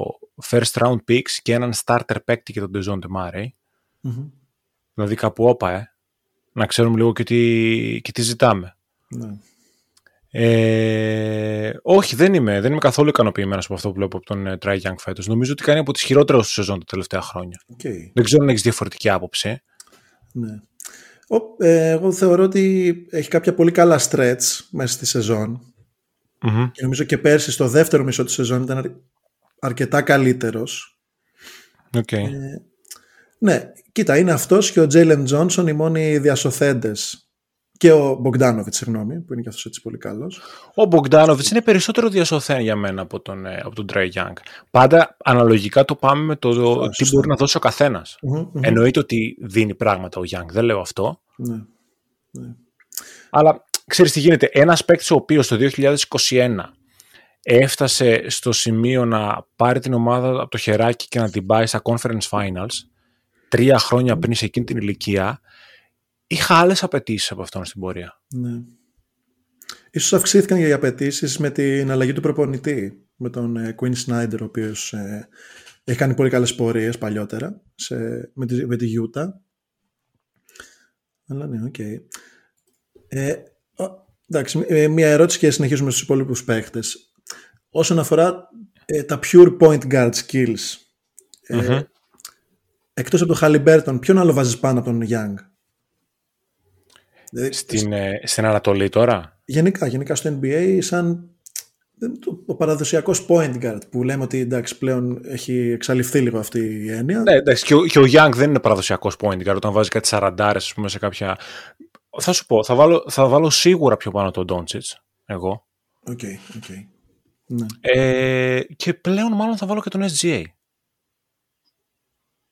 first round picks και έναν starter παίκτη για τον Ντεζόντε Μάρεϊ. Μμμ. Δηλαδή κάπου όπα, ε. Να ξέρουμε λίγο και τι, και τι ζητάμε. ναι. Ε, όχι, δεν είμαι, δεν είμαι καθόλου ικανοποιημένος από αυτό που βλέπω από τον ε, Trae Young φέτος. Νομίζω ότι κάνει από τις χειρότερες του σεζόν τα τελευταία χρόνια. Οκ. Δεν ξέρω αν έχεις διαφορετική άποψη. Ναι. Ο- ε, εγώ θεωρώ ότι έχει κάποια πολύ καλά stretch μέσα στη σεζόν Μμμ. και νομίζω και πέρσι στο δεύτερο μισό της σεζόν ήταν αρ- αρκετά καλύτερος. Οκ. Ναι, κοίτα, είναι αυτός και ο Τζέιλεν Τζόνσον οι μόνοι διασωθέντες και ο Μπογκδάνοβιτς, συγγνώμη, που είναι και αυτός έτσι πολύ καλός. Ο Μπογκδάνοβιτς είναι περισσότερο διασωθέν για μένα από τον, ε, από τον Trae Young. Πάντα αναλογικά το πάμε με το τι σωστά. μπορεί να δώσει ο καθένας. Μμμ, μμμ. Εννοείται ότι δίνει πράγματα ο Young, δεν λέω αυτό. Ναι. Αλλά ξέρεις τι γίνεται. Ένας παίκτης ο οποίος το 2021 έφτασε στο σημείο να πάρει την ομάδα από το χεράκι και να την πάει στα conference finals τρία χρόνια πριν σε εκείνη την ηλικία είχα άλλες απαιτήσεις από αυτόν στην πορεία. Ναι. Ίσως αυξήθηκαν και οι απαιτήσεις με την αλλαγή του προπονητή, με τον ε, Quinn Snyder, ο οποίος ε, έχει κάνει πολύ καλές πορείες παλιότερα σε, με, τη, με τη Utah. Αλλά ναι, οκ. Ε, ο- εντάξει, ε, μια ερώτηση και συνεχίζουμε στους υπόλοιπους παίχτες. Όσον αφορά ε, τα pure point guard skills, ε, Μμμ. εκτός από τον Haliburton, ποιον άλλο βάζεις πάνω από τον Young? Δηλαδή, Στην, ε, στην Ανατολή τώρα; γενικά, γενικά στο NBA σαν το- ο παραδοσιακός point guard που λέμε ότι εντάξει πλέον έχει εξαλειφθεί λίγο αυτή η έννοια. Ναι, εντάξει, και ο, και ο Young δεν είναι παραδοσιακός point guard όταν βάζει κάτι σαραντάρες, ας πούμε, σε κάποια. Θα σου πω, θα βάλω, θα βάλω σίγουρα πιο πάνω τον Doncic. Εγώ. Οκ, οκ. Ναι. Ε, και πλέον μάλλον θα βάλω και τον SGA.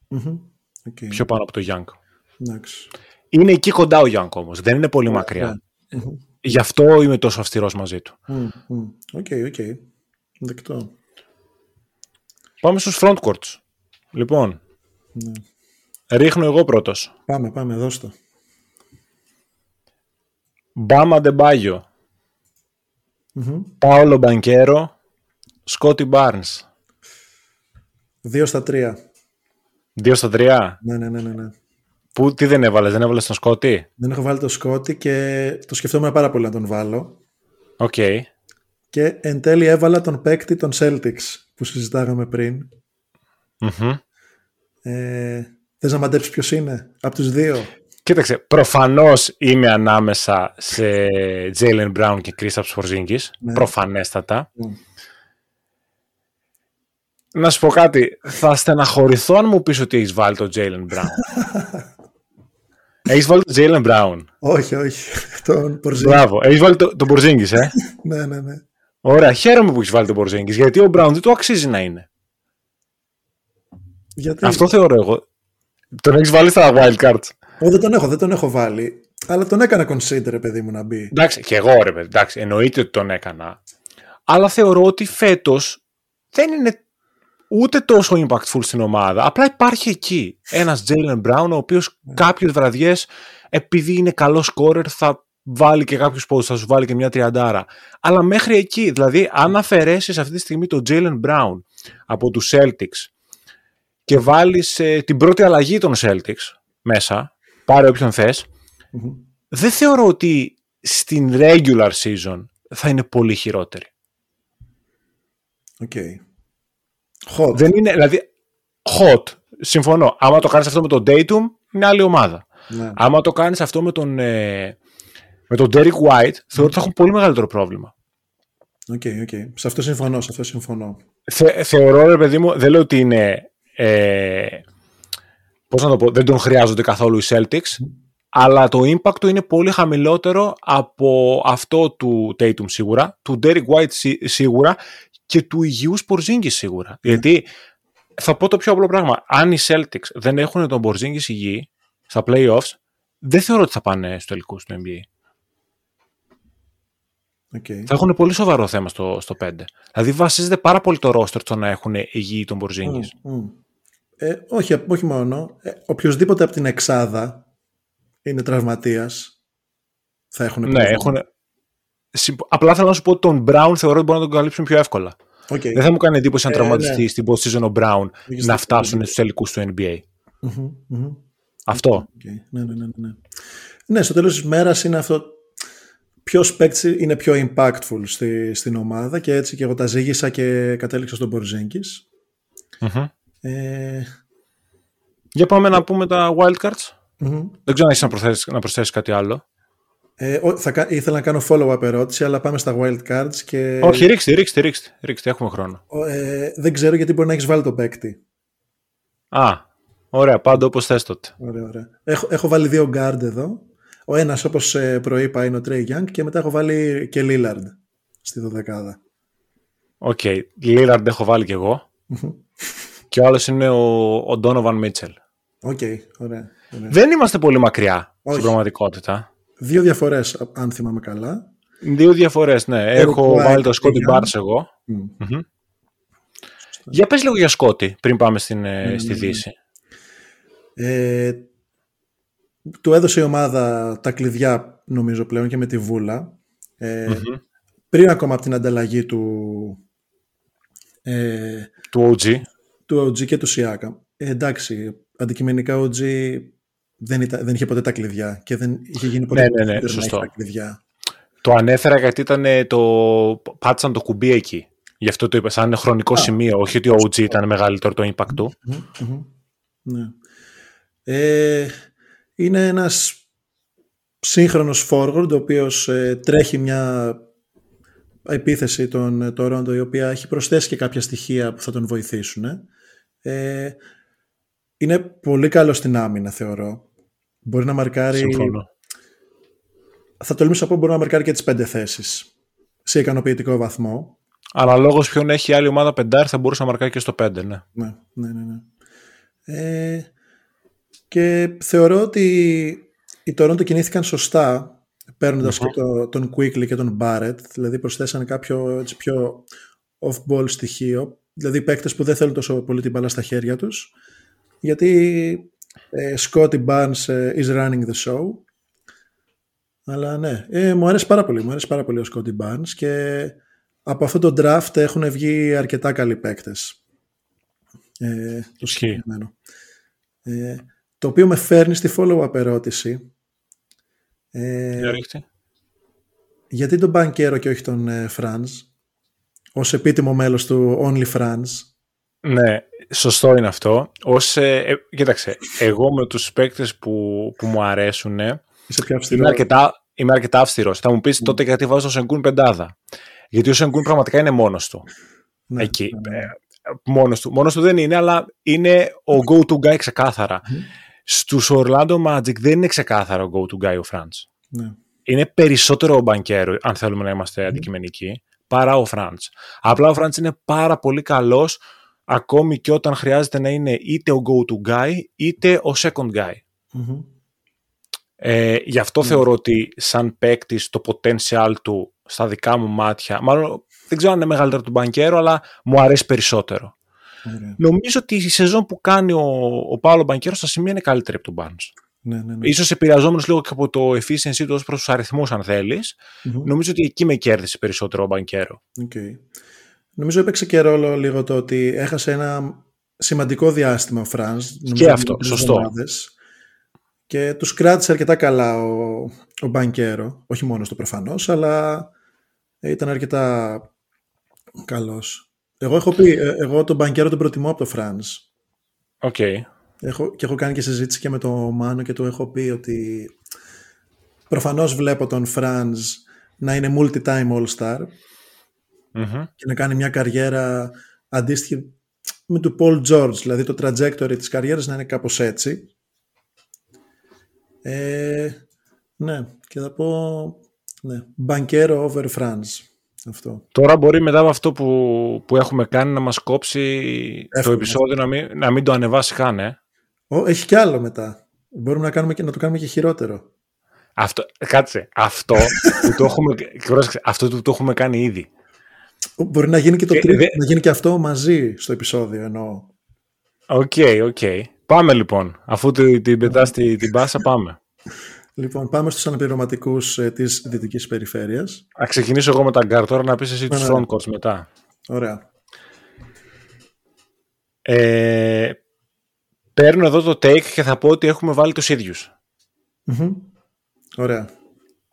Μμμ. Οκ. Πιο πάνω από τον Young. Εντάξει. Είναι εκεί κοντά ο Young όμως. Δεν είναι πολύ μακριά. Μμμ. Γι' αυτό είμαι τόσο αυστηρός μαζί του. Μμ, μμ. Οκ, οκ. Δεκτό. Πάμε στους front courts. Λοιπόν, Ναι. ρίχνω εγώ πρώτος. Πάμε, πάμε, δώσ' το. Μπάμα Ντεμπάγιο. Μμμ. Πάολο Μπανκέρο. Σκότι Barnes. Δύο στα τρία. Δύο στα τρία. Ναι, ναι, ναι, ναι. ναι. Που, τι δεν έβαλες, δεν έβαλες τον Σκότι; Δεν έχω βάλει το Σκότι και το σκεφτόμουν πάρα πολύ να τον βάλω. Οκ. Και εν τέλει έβαλα τον παίκτη των Celtics που συζητάγαμε πριν. Μμμ. Ε, θες να μαντέψεις ποιος είναι από τους δύο; Κοίταξε, προφανώς είμαι ανάμεσα σε Jaylen Brown και Kristaps Porzingis. Ναι. Προφανέστατα. Mm. Να σου πω κάτι. Θα στεναχωρηθώ αν μου πεις ότι έχεις βάλει τον Jaylen Brown. <laughs> έχεις βάλει τον Jaylen Brown. όχι, όχι. τον Porzingis. Μπράβο. Έχεις βάλει τον, τον Porzingis, ε. <laughs> ναι, ναι, ναι. Ωραία. Χαίρομαι που έχεις βάλει τον Porzingis, γιατί ο Brown δεν το αξίζει να είναι. Γιατί... Αυτό θεωρώ εγώ. Τον έχεις βάλει στα wildcards. Ω, δεν τον έχω, δεν τον έχω βάλει. Αλλά τον έκανα consider, παιδί μου, να μπει. Εντάξει, και εγώ ρε παιδί, εντάξει, εννοείται ότι τον έκανα. Αλλά θεωρώ ότι φέτος δεν είναι ούτε τόσο impactful στην ομάδα. Απλά υπάρχει εκεί ένας Jalen Brown, ο οποίος κάποιες βραδιές, επειδή είναι καλός scorer, θα βάλει και κάποιους πόντους, θα σου βάλει και μια τριαντάρα. Αλλά μέχρι εκεί, δηλαδή, αν αφαιρέσεις αυτή τη στιγμή τον Jaylen Brown από τους Celtics και βάλεις ε, την πρώτη αλλαγή των Celtics μέσα, πάρε όποιον θες, Μμμ. δεν θεωρώ ότι στην regular season θα είναι πολύ χειρότερη. Οκ. Hot. Δεν είναι, δηλαδή, hot. Συμφωνώ. Άμα το κάνεις αυτό με τον Tatum, είναι άλλη ομάδα. Ναι. Άμα το κάνεις αυτό με τον, ε, με τον Derrick White, θεωρώ ότι θα έχουν πολύ μεγαλύτερο πρόβλημα. Οκ, οκ. Σε αυτό συμφωνώ, σε αυτό συμφωνώ. Θε, θεωρώ, ρε παιδί μου, δεν λέω ότι είναι. Ε, πώς να το πω, δεν τον χρειάζονται καθόλου οι Celtics, αλλά το impact του είναι πολύ χαμηλότερο από αυτό του Tatum σίγουρα, του Derrick White σί- σίγουρα και του υγιούς Πορζίνγκη σίγουρα. Γιατί θα πω το πιο απλό πράγμα. Αν οι Celtics δεν έχουν τον Πορζίνγκη υγιή στα playoffs, δεν θεωρώ ότι θα πάνε στο τελικό του NBA. Okay. Θα έχουν πολύ σοβαρό θέμα στο, στο 5. Δηλαδή βασίζεται πάρα πολύ το roster στο να έχουν υγιή τον Πορζίνγκη. Mm, mm. Ε, όχι, όχι μόνο. Ε, οποιοδήποτε από την εξάδα είναι τραυματίας θα έχουν Ναι, έχουν... Απλά θέλω να σου πω ότι τον Brown θεωρώ ότι μπορούν να τον καλύψουν πιο εύκολα. Okay. Δεν θα μου κάνει εντύπωση αν Ε, τραυματιστεί ναι. στην post season ο Brown Έχεις να δίκιο, φτάσουν ναι. στους τελικούς του NBA. Μμμ, μμμ. Αυτό. Okay. Ναι, ναι, ναι, ναι. Ναι, στο τέλος της μέρας είναι αυτό ποιος παίκτης είναι πιο impactful στη, στην ομάδα και έτσι και εγώ τα ζήγησα και κατέληξα στον Μπορζέγκης. Μμμ. Ε, Για πάμε να πούμε τα wildcards. μμμ. Δεν ξέρω αν έχεις να προσθέσεις, να προσθέσεις κάτι άλλο. ε, ό, θα, κα- ήθελα να κάνω follow-up ερώτηση, αλλά πάμε στα wild cards και Όχι, ρίξτε, ρίξτε, ρίξτε, ρίξτε, έχουμε χρόνο. ε, δεν ξέρω γιατί μπορεί να έχεις βάλει το παίκτη. Α, ωραία, πάντα όπως θες τότε. Ωραία, ωραία. Έχω, έχω βάλει δύο guard εδώ. Ο ένας όπως ε, προείπα είναι ο Trae Young και μετά έχω βάλει και Lillard στη δωδεκάδα. Οκ, Lillard έχω βάλει κι εγώ. Και ο άλλος είναι ο, ο Donovan Mitchell. Οκ, ωραία, ωραία. Δεν είμαστε πολύ μακριά Όχι. στην πραγματικότητα. Δύο διαφορές α- αν θυμάμαι καλά. Δύο διαφορές, ναι. Έχω White βάλει το και Scottie Young. Barnes εγώ. Μμ. Μμμ. Για πες λίγο για Σκότι πριν πάμε στην, ε, ναι, στη ναι. Δύση. Ε, του έδωσε η ομάδα τα κλειδιά νομίζω πλέον και με τη βούλα. Ε, Μμμ. Πριν ακόμα από την ανταλλαγή του, ε, Του OG. Του OG και του Siakam. Ε, εντάξει, αντικειμενικά ο OG δεν, ήταν, δεν είχε ποτέ τα κλειδιά και δεν είχε γίνει ποτέ Ναι, ναι, ναι, να έχει σωστό. τα κλειδιά. Το ανέφερα γιατί ήταν ε, το... πάτσαν το κουμπί εκεί. Γι' αυτό το είπα, σαν χρονικό σημείο. Όχι ότι ο OG ήταν μεγαλύτερο το impact του. Μμμ, μμμ. Ναι. Ε, είναι ένας σύγχρονος forward ο οποίος ε, τρέχει μια επίθεση των ε, Toronto η οποία έχει προσθέσει και κάποια στοιχεία που θα τον βοηθήσουν. Ε, είναι πολύ καλό στην άμυνα θεωρώ. Μπορεί να μαρκάρει... Συμφωνώ. Θα τολμήσω να πω μπορεί να μαρκάρει και τις πέντε θέσεις σε ικανοποιητικό βαθμό. Αναλόγως ποιον έχει η άλλη ομάδα πεντάρι θα μπορούσε να μαρκάρει και στο 5, ναι. Ναι, ναι, ναι. ναι. Ε, και θεωρώ ότι οι Toronto κινήθηκαν σωστά παίρνοντας και το, τον Quickly και τον Barrett, δηλαδή προσθέσανε κάποιο έτσι, πιο off-ball στοιχείο, δηλαδή παίκτες που δεν θέλουν τόσο πολύ την μπάλα στα χέρια τους, γιατί ε, Scotty Barnes ε, is running the show. Αλλά ναι, ε, μου αρέσει πάρα πολύ, μου αρέσει πάρα πολύ ο Scotty Barnes και από αυτό το draft έχουν βγει αρκετά καλοί παίκτες. Ε, το Ισχύει. συγκεκριμένο. Ε, το οποίο με φέρνει στη follow-up ερώτηση. Ε, Για ρίχτε. γιατί τον Μπανκέρο και όχι τον ε, Franz; Ως επίτιμο μέλος του Only Franz. Ναι, σωστό είναι αυτό. Ως, ε, ε, κοίταξε, εγώ με τους παίκτες που, που μου αρέσουν Είσαι πιο αυστηρός. είμαι αρκετά, είμαι αρκετά αυστηρός. Θα μου πεις τότε γιατί βάζω τον Σενκούν πεντάδα. Γιατί ο Σενκούν πραγματικά είναι μόνος του. Ναι, εκεί. ναι, ναι. Ε, μόνος του. Μόνος του δεν είναι, αλλά είναι ο go-to guy ξεκάθαρα. Στους Orlando Magic δεν είναι ξεκάθαρα ο go-to guy ο Franz. Ναι. Είναι περισσότερο ο Μπανκέρο, αν θέλουμε να είμαστε αντικειμενικοί, παρά ο Φραντς. Απλά ο Φραντς είναι πάρα πολύ καλός, ακόμη και όταν χρειάζεται να είναι είτε ο go-to guy, είτε ο second guy. Μμμ. Ε, γι' αυτό θεωρώ ότι σαν παίκτη το potential του στα δικά μου μάτια, μάλλον δεν ξέρω αν είναι μεγαλύτερο του Μπανκέρο, αλλά μου αρέσει περισσότερο. Ωραία. Νομίζω ότι η σεζόν που κάνει ο, ο Πάολο Μπανκέρο στα σημεία είναι καλύτερη από τον Barnes. Ναι, ναι, ναι. Ίσως επηρεαζόμενος λίγο και από το efficiency του ως προς τους αριθμούς αν θέλεις. Μμμ. Νομίζω ότι εκεί με κέρδισε περισσότερο ο Μπανκέρο. Οκ. Νομίζω έπαιξε και ρόλο λίγο το ότι έχασε ένα σημαντικό διάστημα ο Φραντς. νομίζω, αυτό, τρεις σωστό. εβδομάδες. Και τους κράτησε αρκετά καλά ο, ο Μπανκέρο. Όχι μόνος στο προφανώς, αλλά ήταν αρκετά καλός. Εγώ έχω πει, ε, εγώ τον Μπανκέρο τον προτιμώ από το Φρανς. Οκ. Έχω, και έχω κάνει και συζήτηση και με τον Μάνο και του έχω πει ότι προφανώς βλέπω τον Φρανς να είναι multi-time all-star Μμμ. και να κάνει μια καριέρα αντίστοιχη με του Paul George, δηλαδή το trajectory της καριέρας να είναι κάπως έτσι. Ε, ναι, και θα πω ναι, Banquero over France. Αυτό. Τώρα μπορεί μετά από αυτό που, που έχουμε κάνει να μας κόψει το επεισόδιο να μην, να μην το ανεβάσει καν, ε. Ο, έχει κι άλλο μετά. Μπορούμε να, κάνουμε και, να το κάνουμε και χειρότερο. Αυτό, κάτσε, αυτό που το έχουμε, αυτό που το έχουμε κάνει ήδη. Μπορεί να γίνει και το τρίτο, να γίνει και αυτό μαζί στο επεισόδιο εννοώ. OK, okay, OK. Okay. Πάμε λοιπόν. Αφού την, την πετάς την, την πάσα πάμε. Λοιπόν, πάμε στους αναπληρωματικούς ε, της Δυτικής Περιφέρειας. Ας ξεκινήσω εγώ με τα guards τώρα να πεις εσύ τους frontcourts μετά. Ωραία. Ε, παίρνω εδώ το take και θα πω ότι έχουμε βάλει τους ίδιους. Mm-hmm. Ωραία.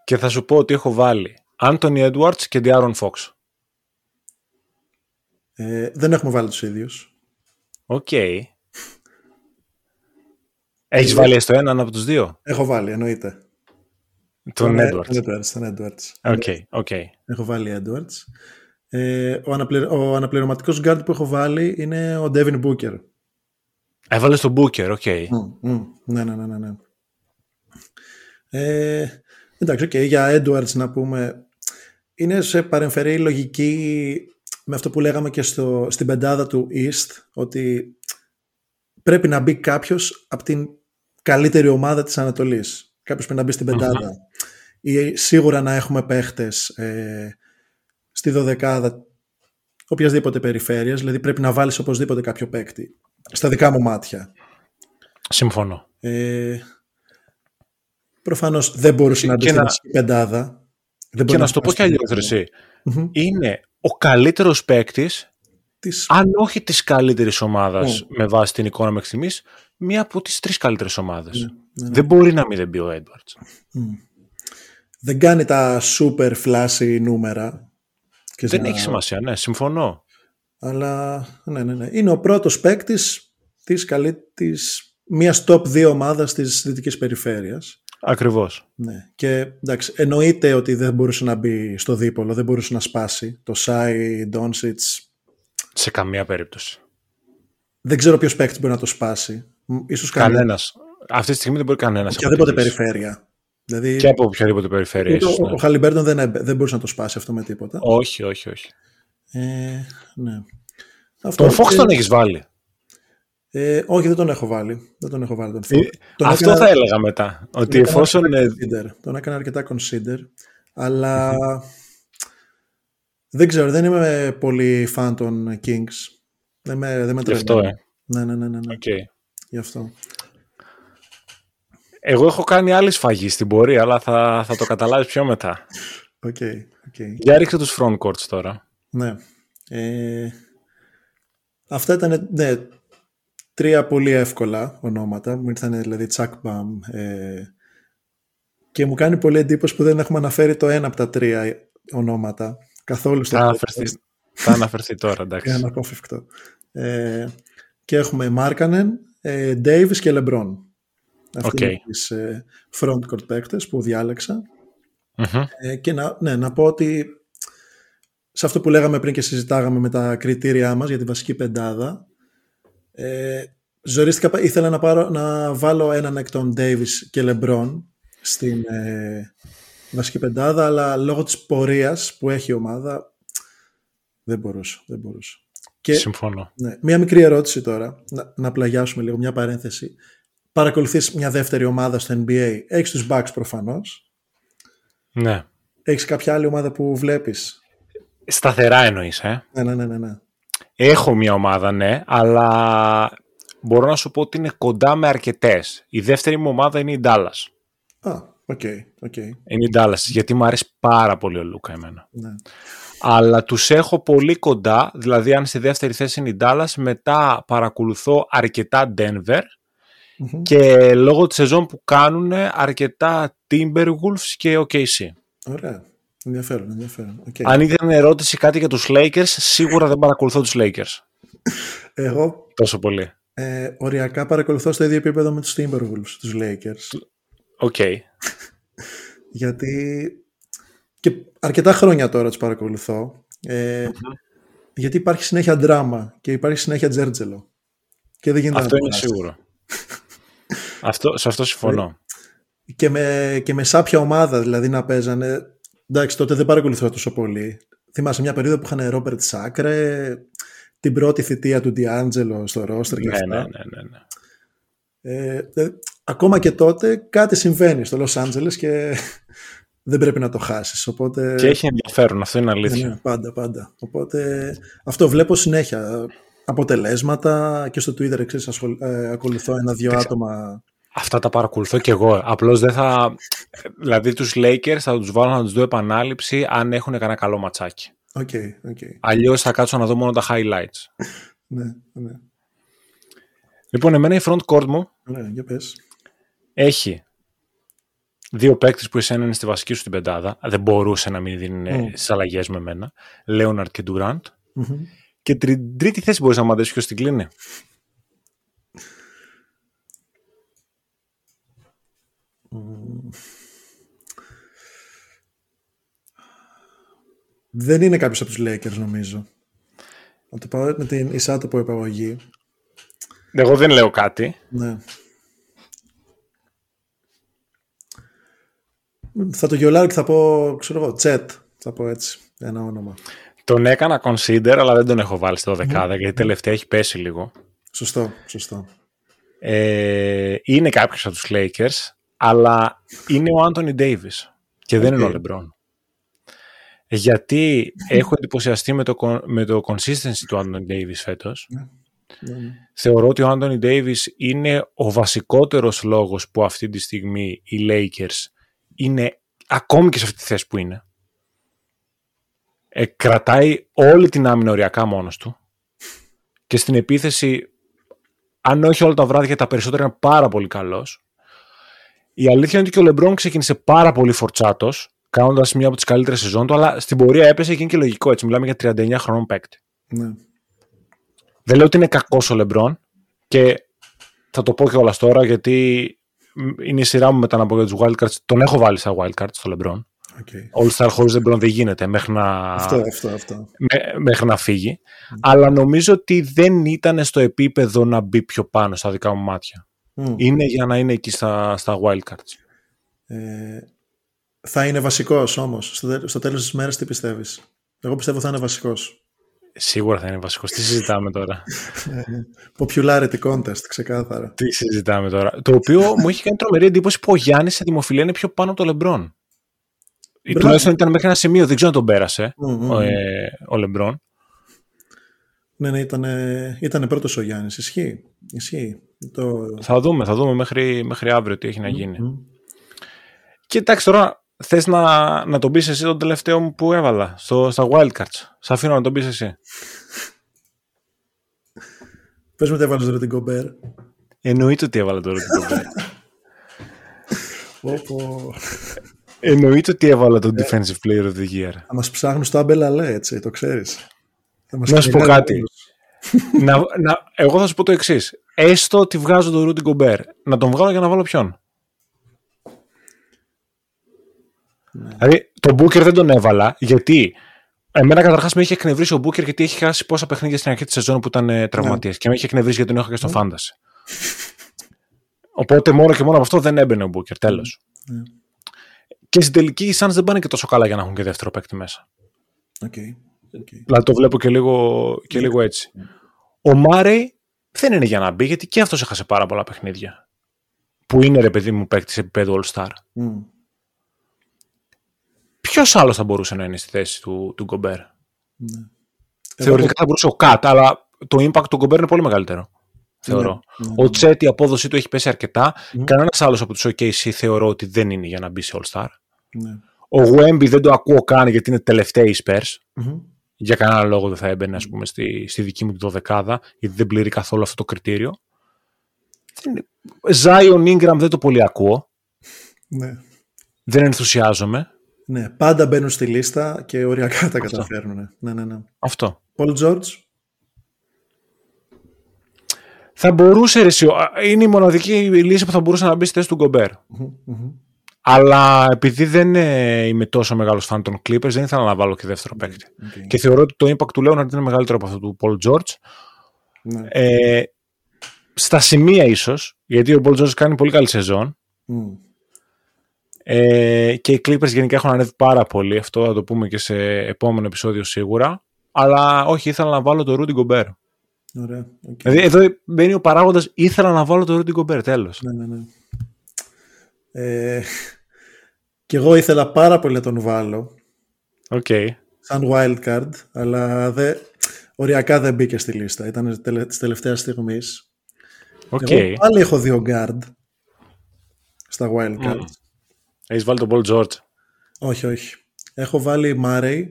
Και θα σου πω ότι έχω βάλει Anthony Edwards και De'Aaron Fox. Ε, δεν έχουμε βάλει τους ίδιους. OK. Okay. Έχεις βάλει στο έναν από τους δύο; Έχω βάλει, εννοείται. Τον Edwards. Edwards. Τον Edwards. OK, okay, okay. Έχω βάλει Edwards. Ε, ο, αναπληρω... ο αναπληρωματικός guard που έχω βάλει είναι ο Devin Booker. Έβαλε τον Booker, OK. Okay. Mm, mm, ναι, ναι, ναι, ναι. ναι. Ε, εντάξει, okay, για Edwards να πούμε, είναι σε παρεμφερή λογική με αυτό που λέγαμε και στο, στην πεντάδα του East, ότι πρέπει να μπει κάποιος από την καλύτερη ομάδα της Ανατολής. Κάποιος πρέπει να μπει στην πεντάδα. Ή σίγουρα να έχουμε παίχτες ε, στη δωδεκάδα οποιασδήποτε περιφέρειας, δηλαδή πρέπει να βάλεις οπωσδήποτε κάποιο παίκτη. Στα δικά μου μάτια. Συμφωνώ. Ε, προφανώς δεν μπορούσε να μπει στην πεντάδα. Δεν και να σου το πω κι αλλιώς, Είναι ο καλύτερος παίκτης της... αν όχι της καλύτερης ομάδας με βάση την εικόνα μέχρι στιγμής, μία από τις τρεις καλύτερες ομάδες. Ναι, ναι, ναι. Δεν μπορεί να μην δεν μπει ο Edwards. Δεν κάνει τα super flashy νούμερα. Και δεν έχει σημασία, ναι, συμφωνώ. Αλλά, ναι, ναι, ναι. Είναι ο πρώτος παίκτης της, καλή, της μιας top 2 ομάδας της δυτικής περιφέρειας. Ακριβώς. Ναι. Και εντάξει, εννοείται ότι δεν μπορούσε να μπει στο δίπολο, δεν μπορούσε να σπάσει. Το Σάι, Ντόνσιτς. Σε καμία περίπτωση. Δεν ξέρω ποιος παίκτης μπορεί να το σπάσει. Ίσως κανένα. Αυτή τη στιγμή δεν μπορεί κανένας. Οποιαδήποτε περιφέρεια. Δηλαδή, και από οποιαδήποτε περιφέρεια. Ίσως, ναι. Ο Χαλιμπέρντον δεν, δεν μπορούσε να το σπάσει αυτό με τίποτα. Όχι, όχι, όχι. Ε, ναι. Αυτό τον Φόξ τον έχεις βάλει; Ε, όχι, δεν τον έχω βάλει. Δεν τον έχω βάλει τον ε, τον Αυτό έκανα... θα έλεγα μετά. Ότι τον εφόσον. Consider. Τον έκανα αρκετά consider. Αλλά δεν ξέρω, δεν είμαι πολύ φαν των Kings. Δεν με, δεν με Γι' αυτό, ε. Ναι, ναι, ναι. ναι, ναι. Okay. Γι' αυτό. Εγώ έχω κάνει άλλη σφαγή στην πορεία, αλλά θα, θα το καταλάβεις πιο μετά. OK, okay, okay. Για ρίξε τους front courts τώρα. Ναι. Ε, αυτά ήταν ναι, τρία πολύ εύκολα ονόματα. Μου ήρθαν δηλαδή τσακ μπαμ ε, και μου κάνει πολύ εντύπωση που δεν έχουμε αναφέρει το ένα από τα τρία ονόματα καθόλου στο θα αναφερθεί, θα αναφερθεί τώρα, <laughs> εντάξει. Είναι αναπόφευκτο. Ε, και έχουμε Μάρκανεν, ε, Davis και Λεμπρόν. Αυτοί okay. είναι τις ε, frontcourt παίκτες που διάλεξα. Mm-hmm. Ε, και να, ναι, να πω ότι σε αυτό που λέγαμε πριν και συζητάγαμε με τα κριτήριά μας για τη βασική πεντάδα ε, ζορίστηκα, ήθελα να, πάρω, να βάλω έναν εκ των Davis και LeBron στην ε, βασική πεντάδα, αλλά λόγω της πορείας που έχει η ομάδα δεν μπορούσα. Δεν μπορούσα. Και, Συμφωνώ. Ναι, μία μικρή ερώτηση τώρα, να, να πλαγιάσουμε λίγο, μια παρένθεση. Παρακολουθείς μια δεύτερη ομάδα στο NBA. Έχεις τους Bucks προφανώς. Ναι. Έχεις κάποια άλλη ομάδα που βλέπεις; Σταθερά εννοείς, ε; Ναι, ναι, ναι, ναι. ναι. Έχω μια ομάδα, ναι, αλλά μπορώ να σου πω ότι είναι κοντά με αρκετές. Η δεύτερη μου ομάδα είναι η Dallas. Α, OK, okay, okay. Είναι η Dallas, γιατί μου αρέσει πάρα πολύ ο Λούκα εμένα. Ναι. Αλλά τους έχω πολύ κοντά, δηλαδή αν στη δεύτερη θέση είναι η Dallas, μετά παρακολουθώ αρκετά Denver και λόγω της σεζόν που κάνουν αρκετά Timberwolves και OKC. Ωραία. Ενδιαφέρον, ενδιαφέρον. Okay. Αν ήταν ερώτηση κάτι για τους Lakers, σίγουρα δεν παρακολουθώ τους Lakers. Εγώ τόσο πολύ. Ε, οριακά παρακολουθώ στο ίδιο επίπεδο με τους Timberwolves, τους Lakers. OK. Okay. γιατί και αρκετά χρόνια τώρα τους παρακολουθώ. Ε, Γιατί υπάρχει συνέχεια δράμα και υπάρχει συνέχεια τζέρτζελο. Και δεν γίνεται αυτό είναι σίγουρο. αυτό, σε αυτό συμφωνώ. Και με, και με σάπια ομάδα δηλαδή να παίζανε Εντάξει, τότε δεν παρακολουθώ τόσο πολύ. θυμάσαι μια περίοδο που είχαν Ρόμπερτ Σάκρε, την πρώτη θητεία του Ντιάντζελο στο ρόστρ και Ναι, αυτά. ναι, ναι, ναι, ναι. Ε, ε, ακόμα και τότε κάτι συμβαίνει στο Λος Άντζελες και δεν πρέπει να το χάσεις. Οπότε, Και έχει ενδιαφέρον, αυτό είναι ναι, αλήθεια. ναι, πάντα, πάντα. Οπότε αυτό βλέπω συνέχεια. Αποτελέσματα και στο Twitter εξής, ασχολ- ε, ακολουθώ ένα-δυο άτομα. Αυτά τα παρακολουθώ και εγώ. Απλώς δεν θα. Δηλαδή τους Lakers θα τους βάλω να τους δω επανάληψη αν έχουν κανένα καλό ματσάκι. OK, OK. Αλλιώς θα κάτσω να δω μόνο τα highlights. <laughs> Ναι, ναι. Λοιπόν, εμένα η front court μου Ωραία, για πες. έχει δύο παίκτες που εσένα είναι στη βασική σου την πεντάδα. Δεν μπορούσε να μην δίνει Mm. mm. στι αλλαγές με μένα. Λέοναρτ και Durant. Μμμ. Και τρι- τρίτη θέση μπορείς να μου αντέσει ποιος την κλείνει. Δεν είναι κάποιος από τους Lakers νομίζω. Να το πάω με την εισάτοπο επαγωγή. Εγώ δεν λέω κάτι. Ναι. Θα το YOLO άρω και θα πω, ξέρω εγώ, Τσέτ. Θα πω έτσι, ένα όνομα. Τον έκανα consider, αλλά δεν τον έχω βάλει στο δεκάδα, γιατί τελευταία έχει πέσει λίγο. Σωστό, σωστό. Ε, είναι κάποιος από τους Lakers, αλλά είναι ο Άντωνι Ντέιβις και δεν είναι ο OK. LeBron. Γιατί έχω εντυπωσιαστεί με το, con- με το consistency του Άντωνι Ντέιβις φέτος. Ναι, ναι. Θεωρώ ότι ο Άντωνι Ντέιβις είναι ο βασικότερος λόγος που αυτή τη στιγμή οι Lakers είναι ακόμη και σε αυτή τη θέση που είναι. Ε, κρατάει όλη την άμυνα οριακά μόνος του και στην επίθεση αν όχι όλα τα βράδια τα περισσότερα είναι πάρα πολύ καλός. Η αλήθεια είναι ότι και ο Λεμπρόν ξεκίνησε πάρα πολύ φορτσάτος κάνοντας μια από τις καλύτερες σεζόν του, αλλά στην πορεία έπεσε και είναι και λογικό έτσι. Μιλάμε για 39 χρονών παίκτη. Ναι. Δεν λέω ότι είναι κακός ο Λεμπρόν και θα το πω και όλα τώρα γιατί είναι η σειρά μου μετά να πω για τους wildcards. Τον έχω βάλει στα wildcards στο Λεμπρόν. Okay. All Star χωρίς Λεμπρόν δεν γίνεται μέχρι να, Αυτό, αυτό, αυτό. με- μέχρι να φύγει. Αλλά νομίζω ότι δεν ήταν στο επίπεδο να μπει πιο πάνω στα δικά μου μάτια. Μμ. Είναι για να είναι εκεί στα, στα wildcards. Ε, θα είναι βασικός όμως. Στο, τε- στο τέλος της μέρας τι πιστεύεις; Εγώ πιστεύω θα είναι βασικός. Σίγουρα θα είναι βασικός. Τι συζητάμε τώρα; <laughs> Popularity contest, ξεκάθαρα. Τι συζητάμε τώρα; Το οποίο μου έχει κάνει τρομερή εντύπωση που ο Γιάννης σε δημοφιλία είναι πιο πάνω από το Λεμπρόν. Ή Μπράβο. τουλάχιστον ήταν μέχρι ένα σημείο, δεν ξέρω αν τον πέρασε Μμ, μμ, ο, μμ. ε, ο Λεμπρόν. Ναι, ναι, ήταν, ήτανε πρώτος ο Γιάννης. Ισχύει. Ισχύει. Το... Θα δούμε, θα δούμε μέχρι, μέχρι αύριο τι έχει να γίνει. Μμ. Και εντάξει τώρα, θες να, να τον πεις εσύ τον τελευταίο μου που έβαλα στο, στα wildcards. Σ' αφήνω να τον πεις εσύ. Πες μου τι έβαλες τώρα την Κομπέρ. Εννοείται ότι έβαλα τον Rudy Gobert. Πω, Εννοείται ότι έβαλα τον Defensive Player of the Year. Θα μας ψάχνουν στο Αμπελαλέ, έτσι, το ξέρεις. Θα μας Να σου πω κυνηγάνε κάτι. όλους. να, να, εγώ θα σου πω το εξής. Έστω ότι βγάζω τον Rudy Gobert. Να τον βγάλω για να βάλω ποιον; Δηλαδή, τον Booker δεν τον έβαλα γιατί εμένα καταρχάς με είχε εκνευρίσει ο Booker γιατί έχει χάσει πόσα παιχνίδια στην αρχή της σεζόν που ήταν ε, τραυματίας. Και με είχε εκνευρίσει γιατί τον είχα και στο Fantasy. Οπότε μόνο και μόνο από αυτό δεν έμπαινε ο Booker. Τέλος. Ναι. Και στην τελική οι Suns δεν πάνε και τόσο καλά για να έχουν και δεύτερο παίκτη μέσα. OK. OK. Δηλαδή το βλέπω και λίγο, και λίγο έτσι. Ο Μάρεϊ δεν είναι για να μπει γιατί και αυτός έχασε πάρα πολλά παιχνίδια. Που είναι ρε παιδί μου παίκτης σε επίπεδο All Star. Μμ. Ποιος άλλος θα μπορούσε να είναι στη θέση του, του Γκομπέρ; Ναι. Θεωρητικά θα μπορούσε ο Κατ, αλλά το impact του Γκομπέρ είναι πολύ μεγαλύτερο. Θεωρώ. Ναι, ναι, Ο Τσέτ η απόδοσή του έχει πέσει αρκετά. Μμ. Κανένας άλλος από τους OKC θεωρώ ότι δεν είναι για να μπει σε All Star. Ναι. Ο Wemby δεν το ακούω καν γιατί είναι τελευταίοι οι Spurs. Μμμ. Για κανένα λόγο δεν θα έμπαινε ας πούμε, στη, στη δική μου τη δωδεκάδα, γιατί δεν πληρεί καθόλου αυτό το κριτήριο. Zion Ingram δεν το πολύ ακούω. Ναι. Δεν ενθουσιάζομαι. Ναι, πάντα μπαίνουν στη λίστα και οριακά τα καταφέρνουν. Ναι, ναι, ναι. Αυτό. Paul George. Θα μπορούσε, ρε, εσύ, ο- είναι η μοναδική λύση που θα μπορούσε να μπει στη θέση του Γκομπέρ. Μμμ, μμμ. Αλλά επειδή δεν ε, είμαι τόσο μεγάλος φαν των Clippers, δεν ήθελα να βάλω και δεύτερο παίκτη. Οκ. Και θεωρώ ότι το impact του Leonard είναι μεγαλύτερο από αυτό του Paul George. Ναι. Ε, στα σημεία ίσως, γιατί ο Paul George κάνει πολύ καλή σεζόν. Μμ. Ε, και οι Clippers γενικά έχουν ανέβει πάρα πολύ. Αυτό θα το πούμε και σε επόμενο επεισόδιο σίγουρα. Αλλά όχι, ήθελα να βάλω το Rudy Gobert. Ωραία. Okay. Δηλαδή εδώ μπαίνει ο παράγοντας, ήθελα να βάλω το Rudy Gobert, τέλος. Ναι, ναι, ναι. Ε, και εγώ ήθελα πάρα πολύ να τον βάλω. OK. Okay. Σαν wildcard, αλλά δε, οριακά δεν μπήκε στη λίστα. Ήταν της τελευταίας στιγμής. Okay. Εγώ πάλι έχω δύο guard στα wildcards. Mm. Έχεις βάλει τον Paul George. Όχι, όχι. Έχω βάλει Murray.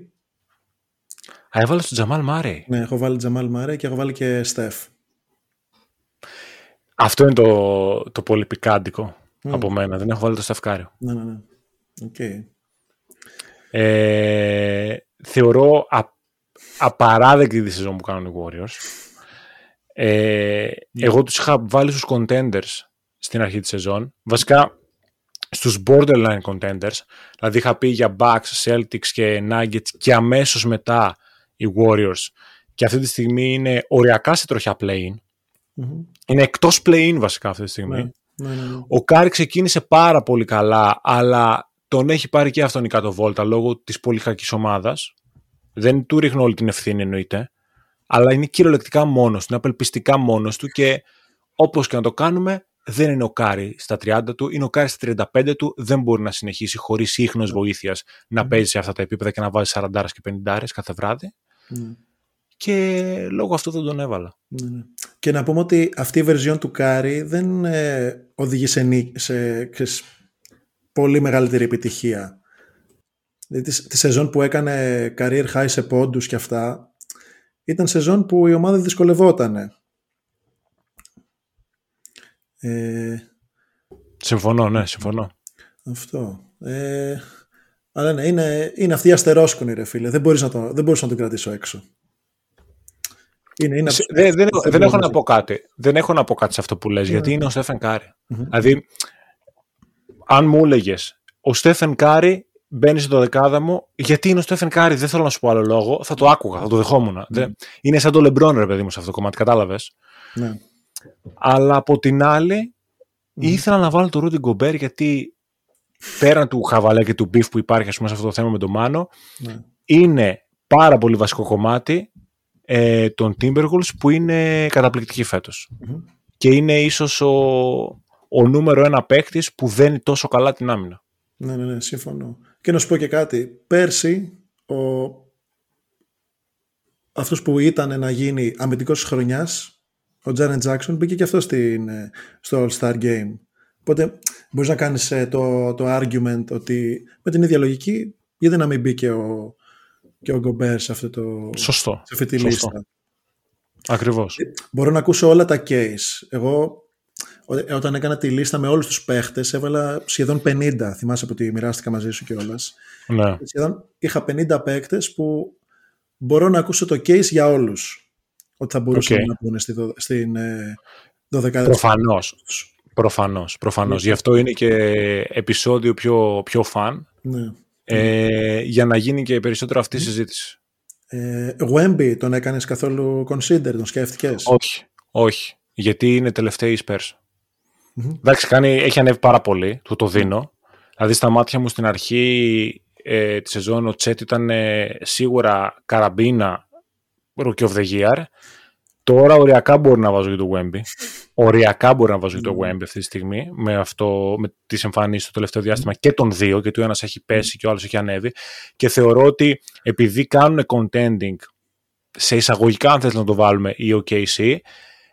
Α, έβαλες τον Τζαμάλ Μάρεϊ. Ναι, έχω βάλει Τζαμάλ Μάρεϊ και έχω βάλει και Στεφ. Αυτό είναι το, το πολύ πικάντικο mm. από μένα. Δεν έχω βάλει το Στεφκάριο. Ναι, ναι, ναι. Okay. Ε, θεωρώ α, απαράδεκτη τη σεζόν που κάνουν οι Warriors. Ε, mm. Εγώ τους είχα βάλει στους contenders στην αρχή της σεζόν. Βασικά στους borderline contenders. Δηλαδή είχα πει για Bucks, Celtics και Nuggets και αμέσως μετά οι Warriors. Και αυτή τη στιγμή είναι οριακά σε τροχιά play-in. Mm-hmm. Είναι εκτός play-in βασικά αυτή τη στιγμή. Ναι, ναι, ναι. Ο Κάρι ξεκίνησε πάρα πολύ καλά, αλλά τον έχει πάρει και αυτόν η κάτω βόλτα λόγω της πολύ κακής ομάδας. Δεν του ρίχνω όλη την ευθύνη εννοείται, αλλά είναι κυριολεκτικά μόνος του, είναι απελπιστικά μόνος του και όπως και να το κάνουμε δεν είναι ο Κάρι στα 30 του, είναι ο Κάρι στα 35 του, δεν μπορεί να συνεχίσει χωρίς ίχνος βοήθειας να παίζει σε αυτά τα επίπεδα και να βάζει 40 και 50 κάθε βράδυ. Και λόγω αυτού δεν τον έβαλα. Ναι. Και να πούμε ότι αυτή η version του Κάρι δεν ε, οδηγεί σε, σε, σε πολύ μεγαλύτερη επιτυχία. Δηλαδή, τη, τη σεζόν που έκανε career high σε πόντους και αυτά ήταν σεζόν που η ομάδα δυσκολευόταν. Ε, συμφωνώ, ναι, συμφωνώ. Αυτό. Ε, αλλά ναι, είναι, είναι αυτή η αστερόσκονη ρε φίλε. Δεν, μπορείς να το, δεν μπορούσα να τον κρατήσω έξω. Είναι, είναι δεν, δεν, δεν, έχω να πω κάτι. Δεν έχω να πω κάτι σε αυτό που λες, γιατί είναι ο Στέφεν Κάρι. Δηλαδή, αν μου έλεγες, ο Στέφεν Κάρι μπαίνεις στο δεκάδα μου, γιατί είναι ο Στέφεν Κάρι, δεν θέλω να σου πω άλλο λόγο, θα το άκουγα, θα το δεχόμουν. Δεν, είναι σαν το Λεμπρόν, ρε παιδί μου, σε αυτό το κομμάτι, κατάλαβες. Ναι. Αλλά από την άλλη, ήθελα να βάλω το Ρούντι Γκομπέρ γιατί πέραν του χαβαλέ και του beef που υπάρχει ας πούμε, σε αυτό το θέμα με τον Μάνο, Ναι. είναι πάρα πολύ βασικό κομμάτι ε, των Timberwolves που είναι καταπληκτική φέτος. Και είναι ίσως ο, ο νούμερο ένα παίκτης που δένει τόσο καλά την άμυνα. Ναι, ναι, ναι, συμφωνώ. Και να σου πω και κάτι. Πέρσι, ο... αυτός που ήταν να γίνει αμυντικός της χρονιάς, ο Τζάρεν Τζάξον, μπήκε και αυτός στην, ε, στο All-Star Game. Οπότε μπορείς να κάνεις ε, το, το argument ότι με την ίδια λογική, γιατί να μην μπήκε ο, και ο Γκομπέρ σε, αυτό το, Σωστό. σε αυτή τη Σωστό. λίστα. Ακριβώς. Μπορώ να ακούσω όλα τα case. Εγώ ό- όταν έκανα τη λίστα με όλους τους παίχτες έβαλα σχεδόν 50. Θυμάσαι που τη μοιράστηκα μαζί σου κιόλας. Ναι. Σχεδόν είχα 50 παίκτες που μπορώ να ακούσω το case για όλους. Ότι θα μπορούσαν Οκ. να πούνε στη, δο- στην ε, 12 Προφανώς. Προφανώς, προφανώς. Γι' αυτό είναι και επεισόδιο πιο, πιο fun, Ναι. ε, για να γίνει και περισσότερο αυτή η συζήτηση. Ε, Wemby τον έκανες καθόλου consider, τον σκέφτηκες; Όχι, όχι. Γιατί είναι τελευταία η Spurs. Εντάξει, κάνει, έχει ανέβει πάρα πολύ, του το δίνω. Δηλαδή στα μάτια μου στην αρχή ε, τη σεζόν ο Τσέτ ήταν ε, σίγουρα καραμπίνα Rookie of the Year. Τώρα οριακά μπορεί να βάζω και το Wemby. <laughs> Οριακά μπορεί να βάζω και το Wemby αυτή τη στιγμή με, αυτό, με τις εμφανίσεις στο τελευταίο διάστημα και των δύο, γιατί ο ένας έχει πέσει και ο άλλος έχει ανέβει. Και θεωρώ ότι επειδή κάνουν contending σε εισαγωγικά αν θες να το βάλουμε η OKC,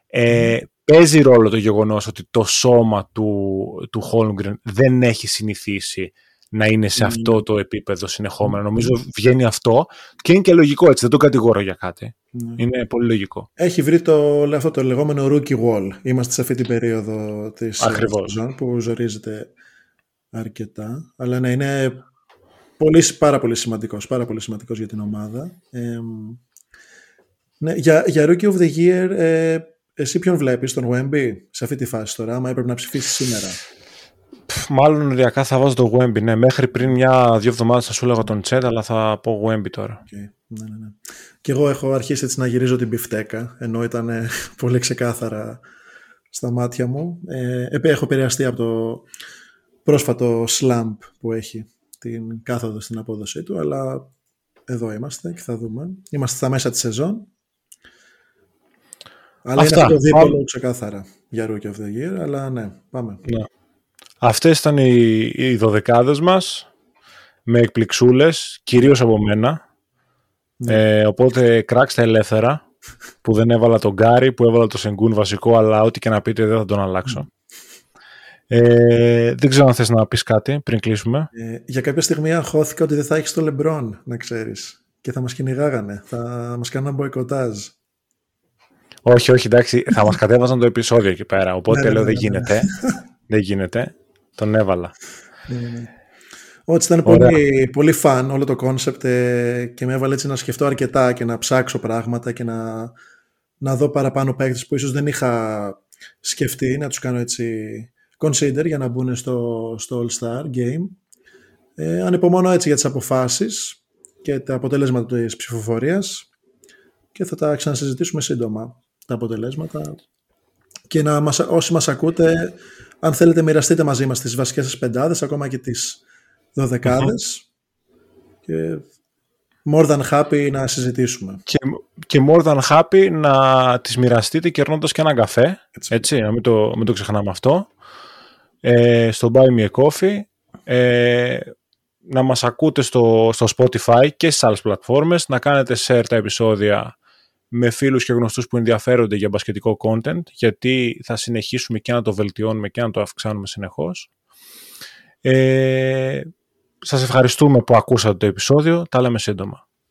ε, παίζει ρόλο το γεγονός ότι το σώμα του, του Holmgren δεν έχει συνηθίσει να είναι σε αυτό το επίπεδο συνεχόμενο. Νομίζω βγαίνει αυτό και είναι και λογικό έτσι, δεν το κατηγορώ για κάτι. Είναι πολύ λογικό. Έχει βρει το, αυτό το λεγόμενο rookie wall. Είμαστε σε αυτή την περίοδο της Ακριβώς. σεζόν που ζορίζεται αρκετά. Αλλά ναι, είναι πολύ, πάρα πολύ σημαντικός, πάρα πολύ σημαντικός για την ομάδα. Ε, ναι, για, για Rookie of the Year, ε, εσύ ποιον βλέπεις, τον Wemby, σε αυτή τη φάση τώρα, άμα έπρεπε να ψηφίσεις σήμερα; Πφ, Μάλλον οριακά θα βάζω το Wemby. Ναι, μέχρι πριν μια-δύο εβδομάδες θα σου έλεγα τον Τσέτ, αλλά θα πω Wemby τώρα. Okay. Ναι, ναι, ναι. Και εγώ έχω αρχίσει έτσι να γυρίζω την πιφτέκα, ενώ ήταν ε, <laughs> πολύ ξεκάθαρα στα μάτια μου. Ε, επέ- έχω επηρεαστεί από το, πρόσφατο slump που έχει την κάθοδο στην απόδοσή του, αλλά εδώ είμαστε και θα δούμε. Είμαστε στα μέσα της σεζόν. Αλλά Αυτά. είναι αυτό δίπολο ξεκάθαρα για Rookie of the Year, αλλά ναι, πάμε. Ναι. Αυτές ήταν οι, οι δωδεκάδες μας, με εκπληξούλες, κυρίως από μένα. Ναι. Ε, οπότε κράξτε ελεύθερα, που δεν έβαλα τον Κάρι, που έβαλα το Σενγκούν βασικό, αλλά ό,τι και να πείτε δεν θα τον αλλάξω. Ε, δεν ξέρω αν θες να πεις κάτι πριν κλείσουμε. Ε, για κάποια στιγμή αγχώθηκα ότι δεν θα έχεις το Λεμπρόν, να ξέρεις. Και θα μας κυνηγάγανε. Θα μας κάνουν μποϊκοτάζ. Όχι, όχι, εντάξει. θα μας κατέβαζαν το επεισόδιο εκεί πέρα. Οπότε ναι, ναι, λέω ναι, δεν γίνεται. <laughs> δεν γίνεται. Τον έβαλα. Όχι, ήταν πολύ, πολύ fun όλο το concept ε, και με έβαλε έτσι να σκεφτώ αρκετά και να ψάξω πράγματα και να, να δω παραπάνω παίκτες που ίσως δεν είχα σκεφτεί να τους κάνω έτσι consider για να μπουν στο, στο All-Star Game. Ε, ανυπομονώ έτσι για τις αποφάσεις και τα αποτελέσματα της ψηφοφορίας και θα τα ξανασυζητήσουμε σύντομα τα αποτελέσματα και να μας, όσοι μας ακούτε αν θέλετε μοιραστείτε μαζί μας τις βασικές σας πεντάδες ακόμα και τις δωδεκαδες και more than happy να συζητήσουμε. Και, και more than happy να τις μοιραστείτε κερνώντας και έναν καφέ, έτσι, έτσι να μην το, μην το ξεχνάμε αυτό. Ε, στο Buy Me a Coffee, ε, να μας ακούτε στο, στο Spotify και στις άλλες πλατφόρμες, να κάνετε share τα επεισόδια με φίλους και γνωστούς που ενδιαφέρονται για μπασκετικό content, γιατί θα συνεχίσουμε και να το βελτιώνουμε και να το αυξάνουμε συνεχώς. Ε, σας ευχαριστούμε που ακούσατε το επεισόδιο. Τα λέμε σύντομα.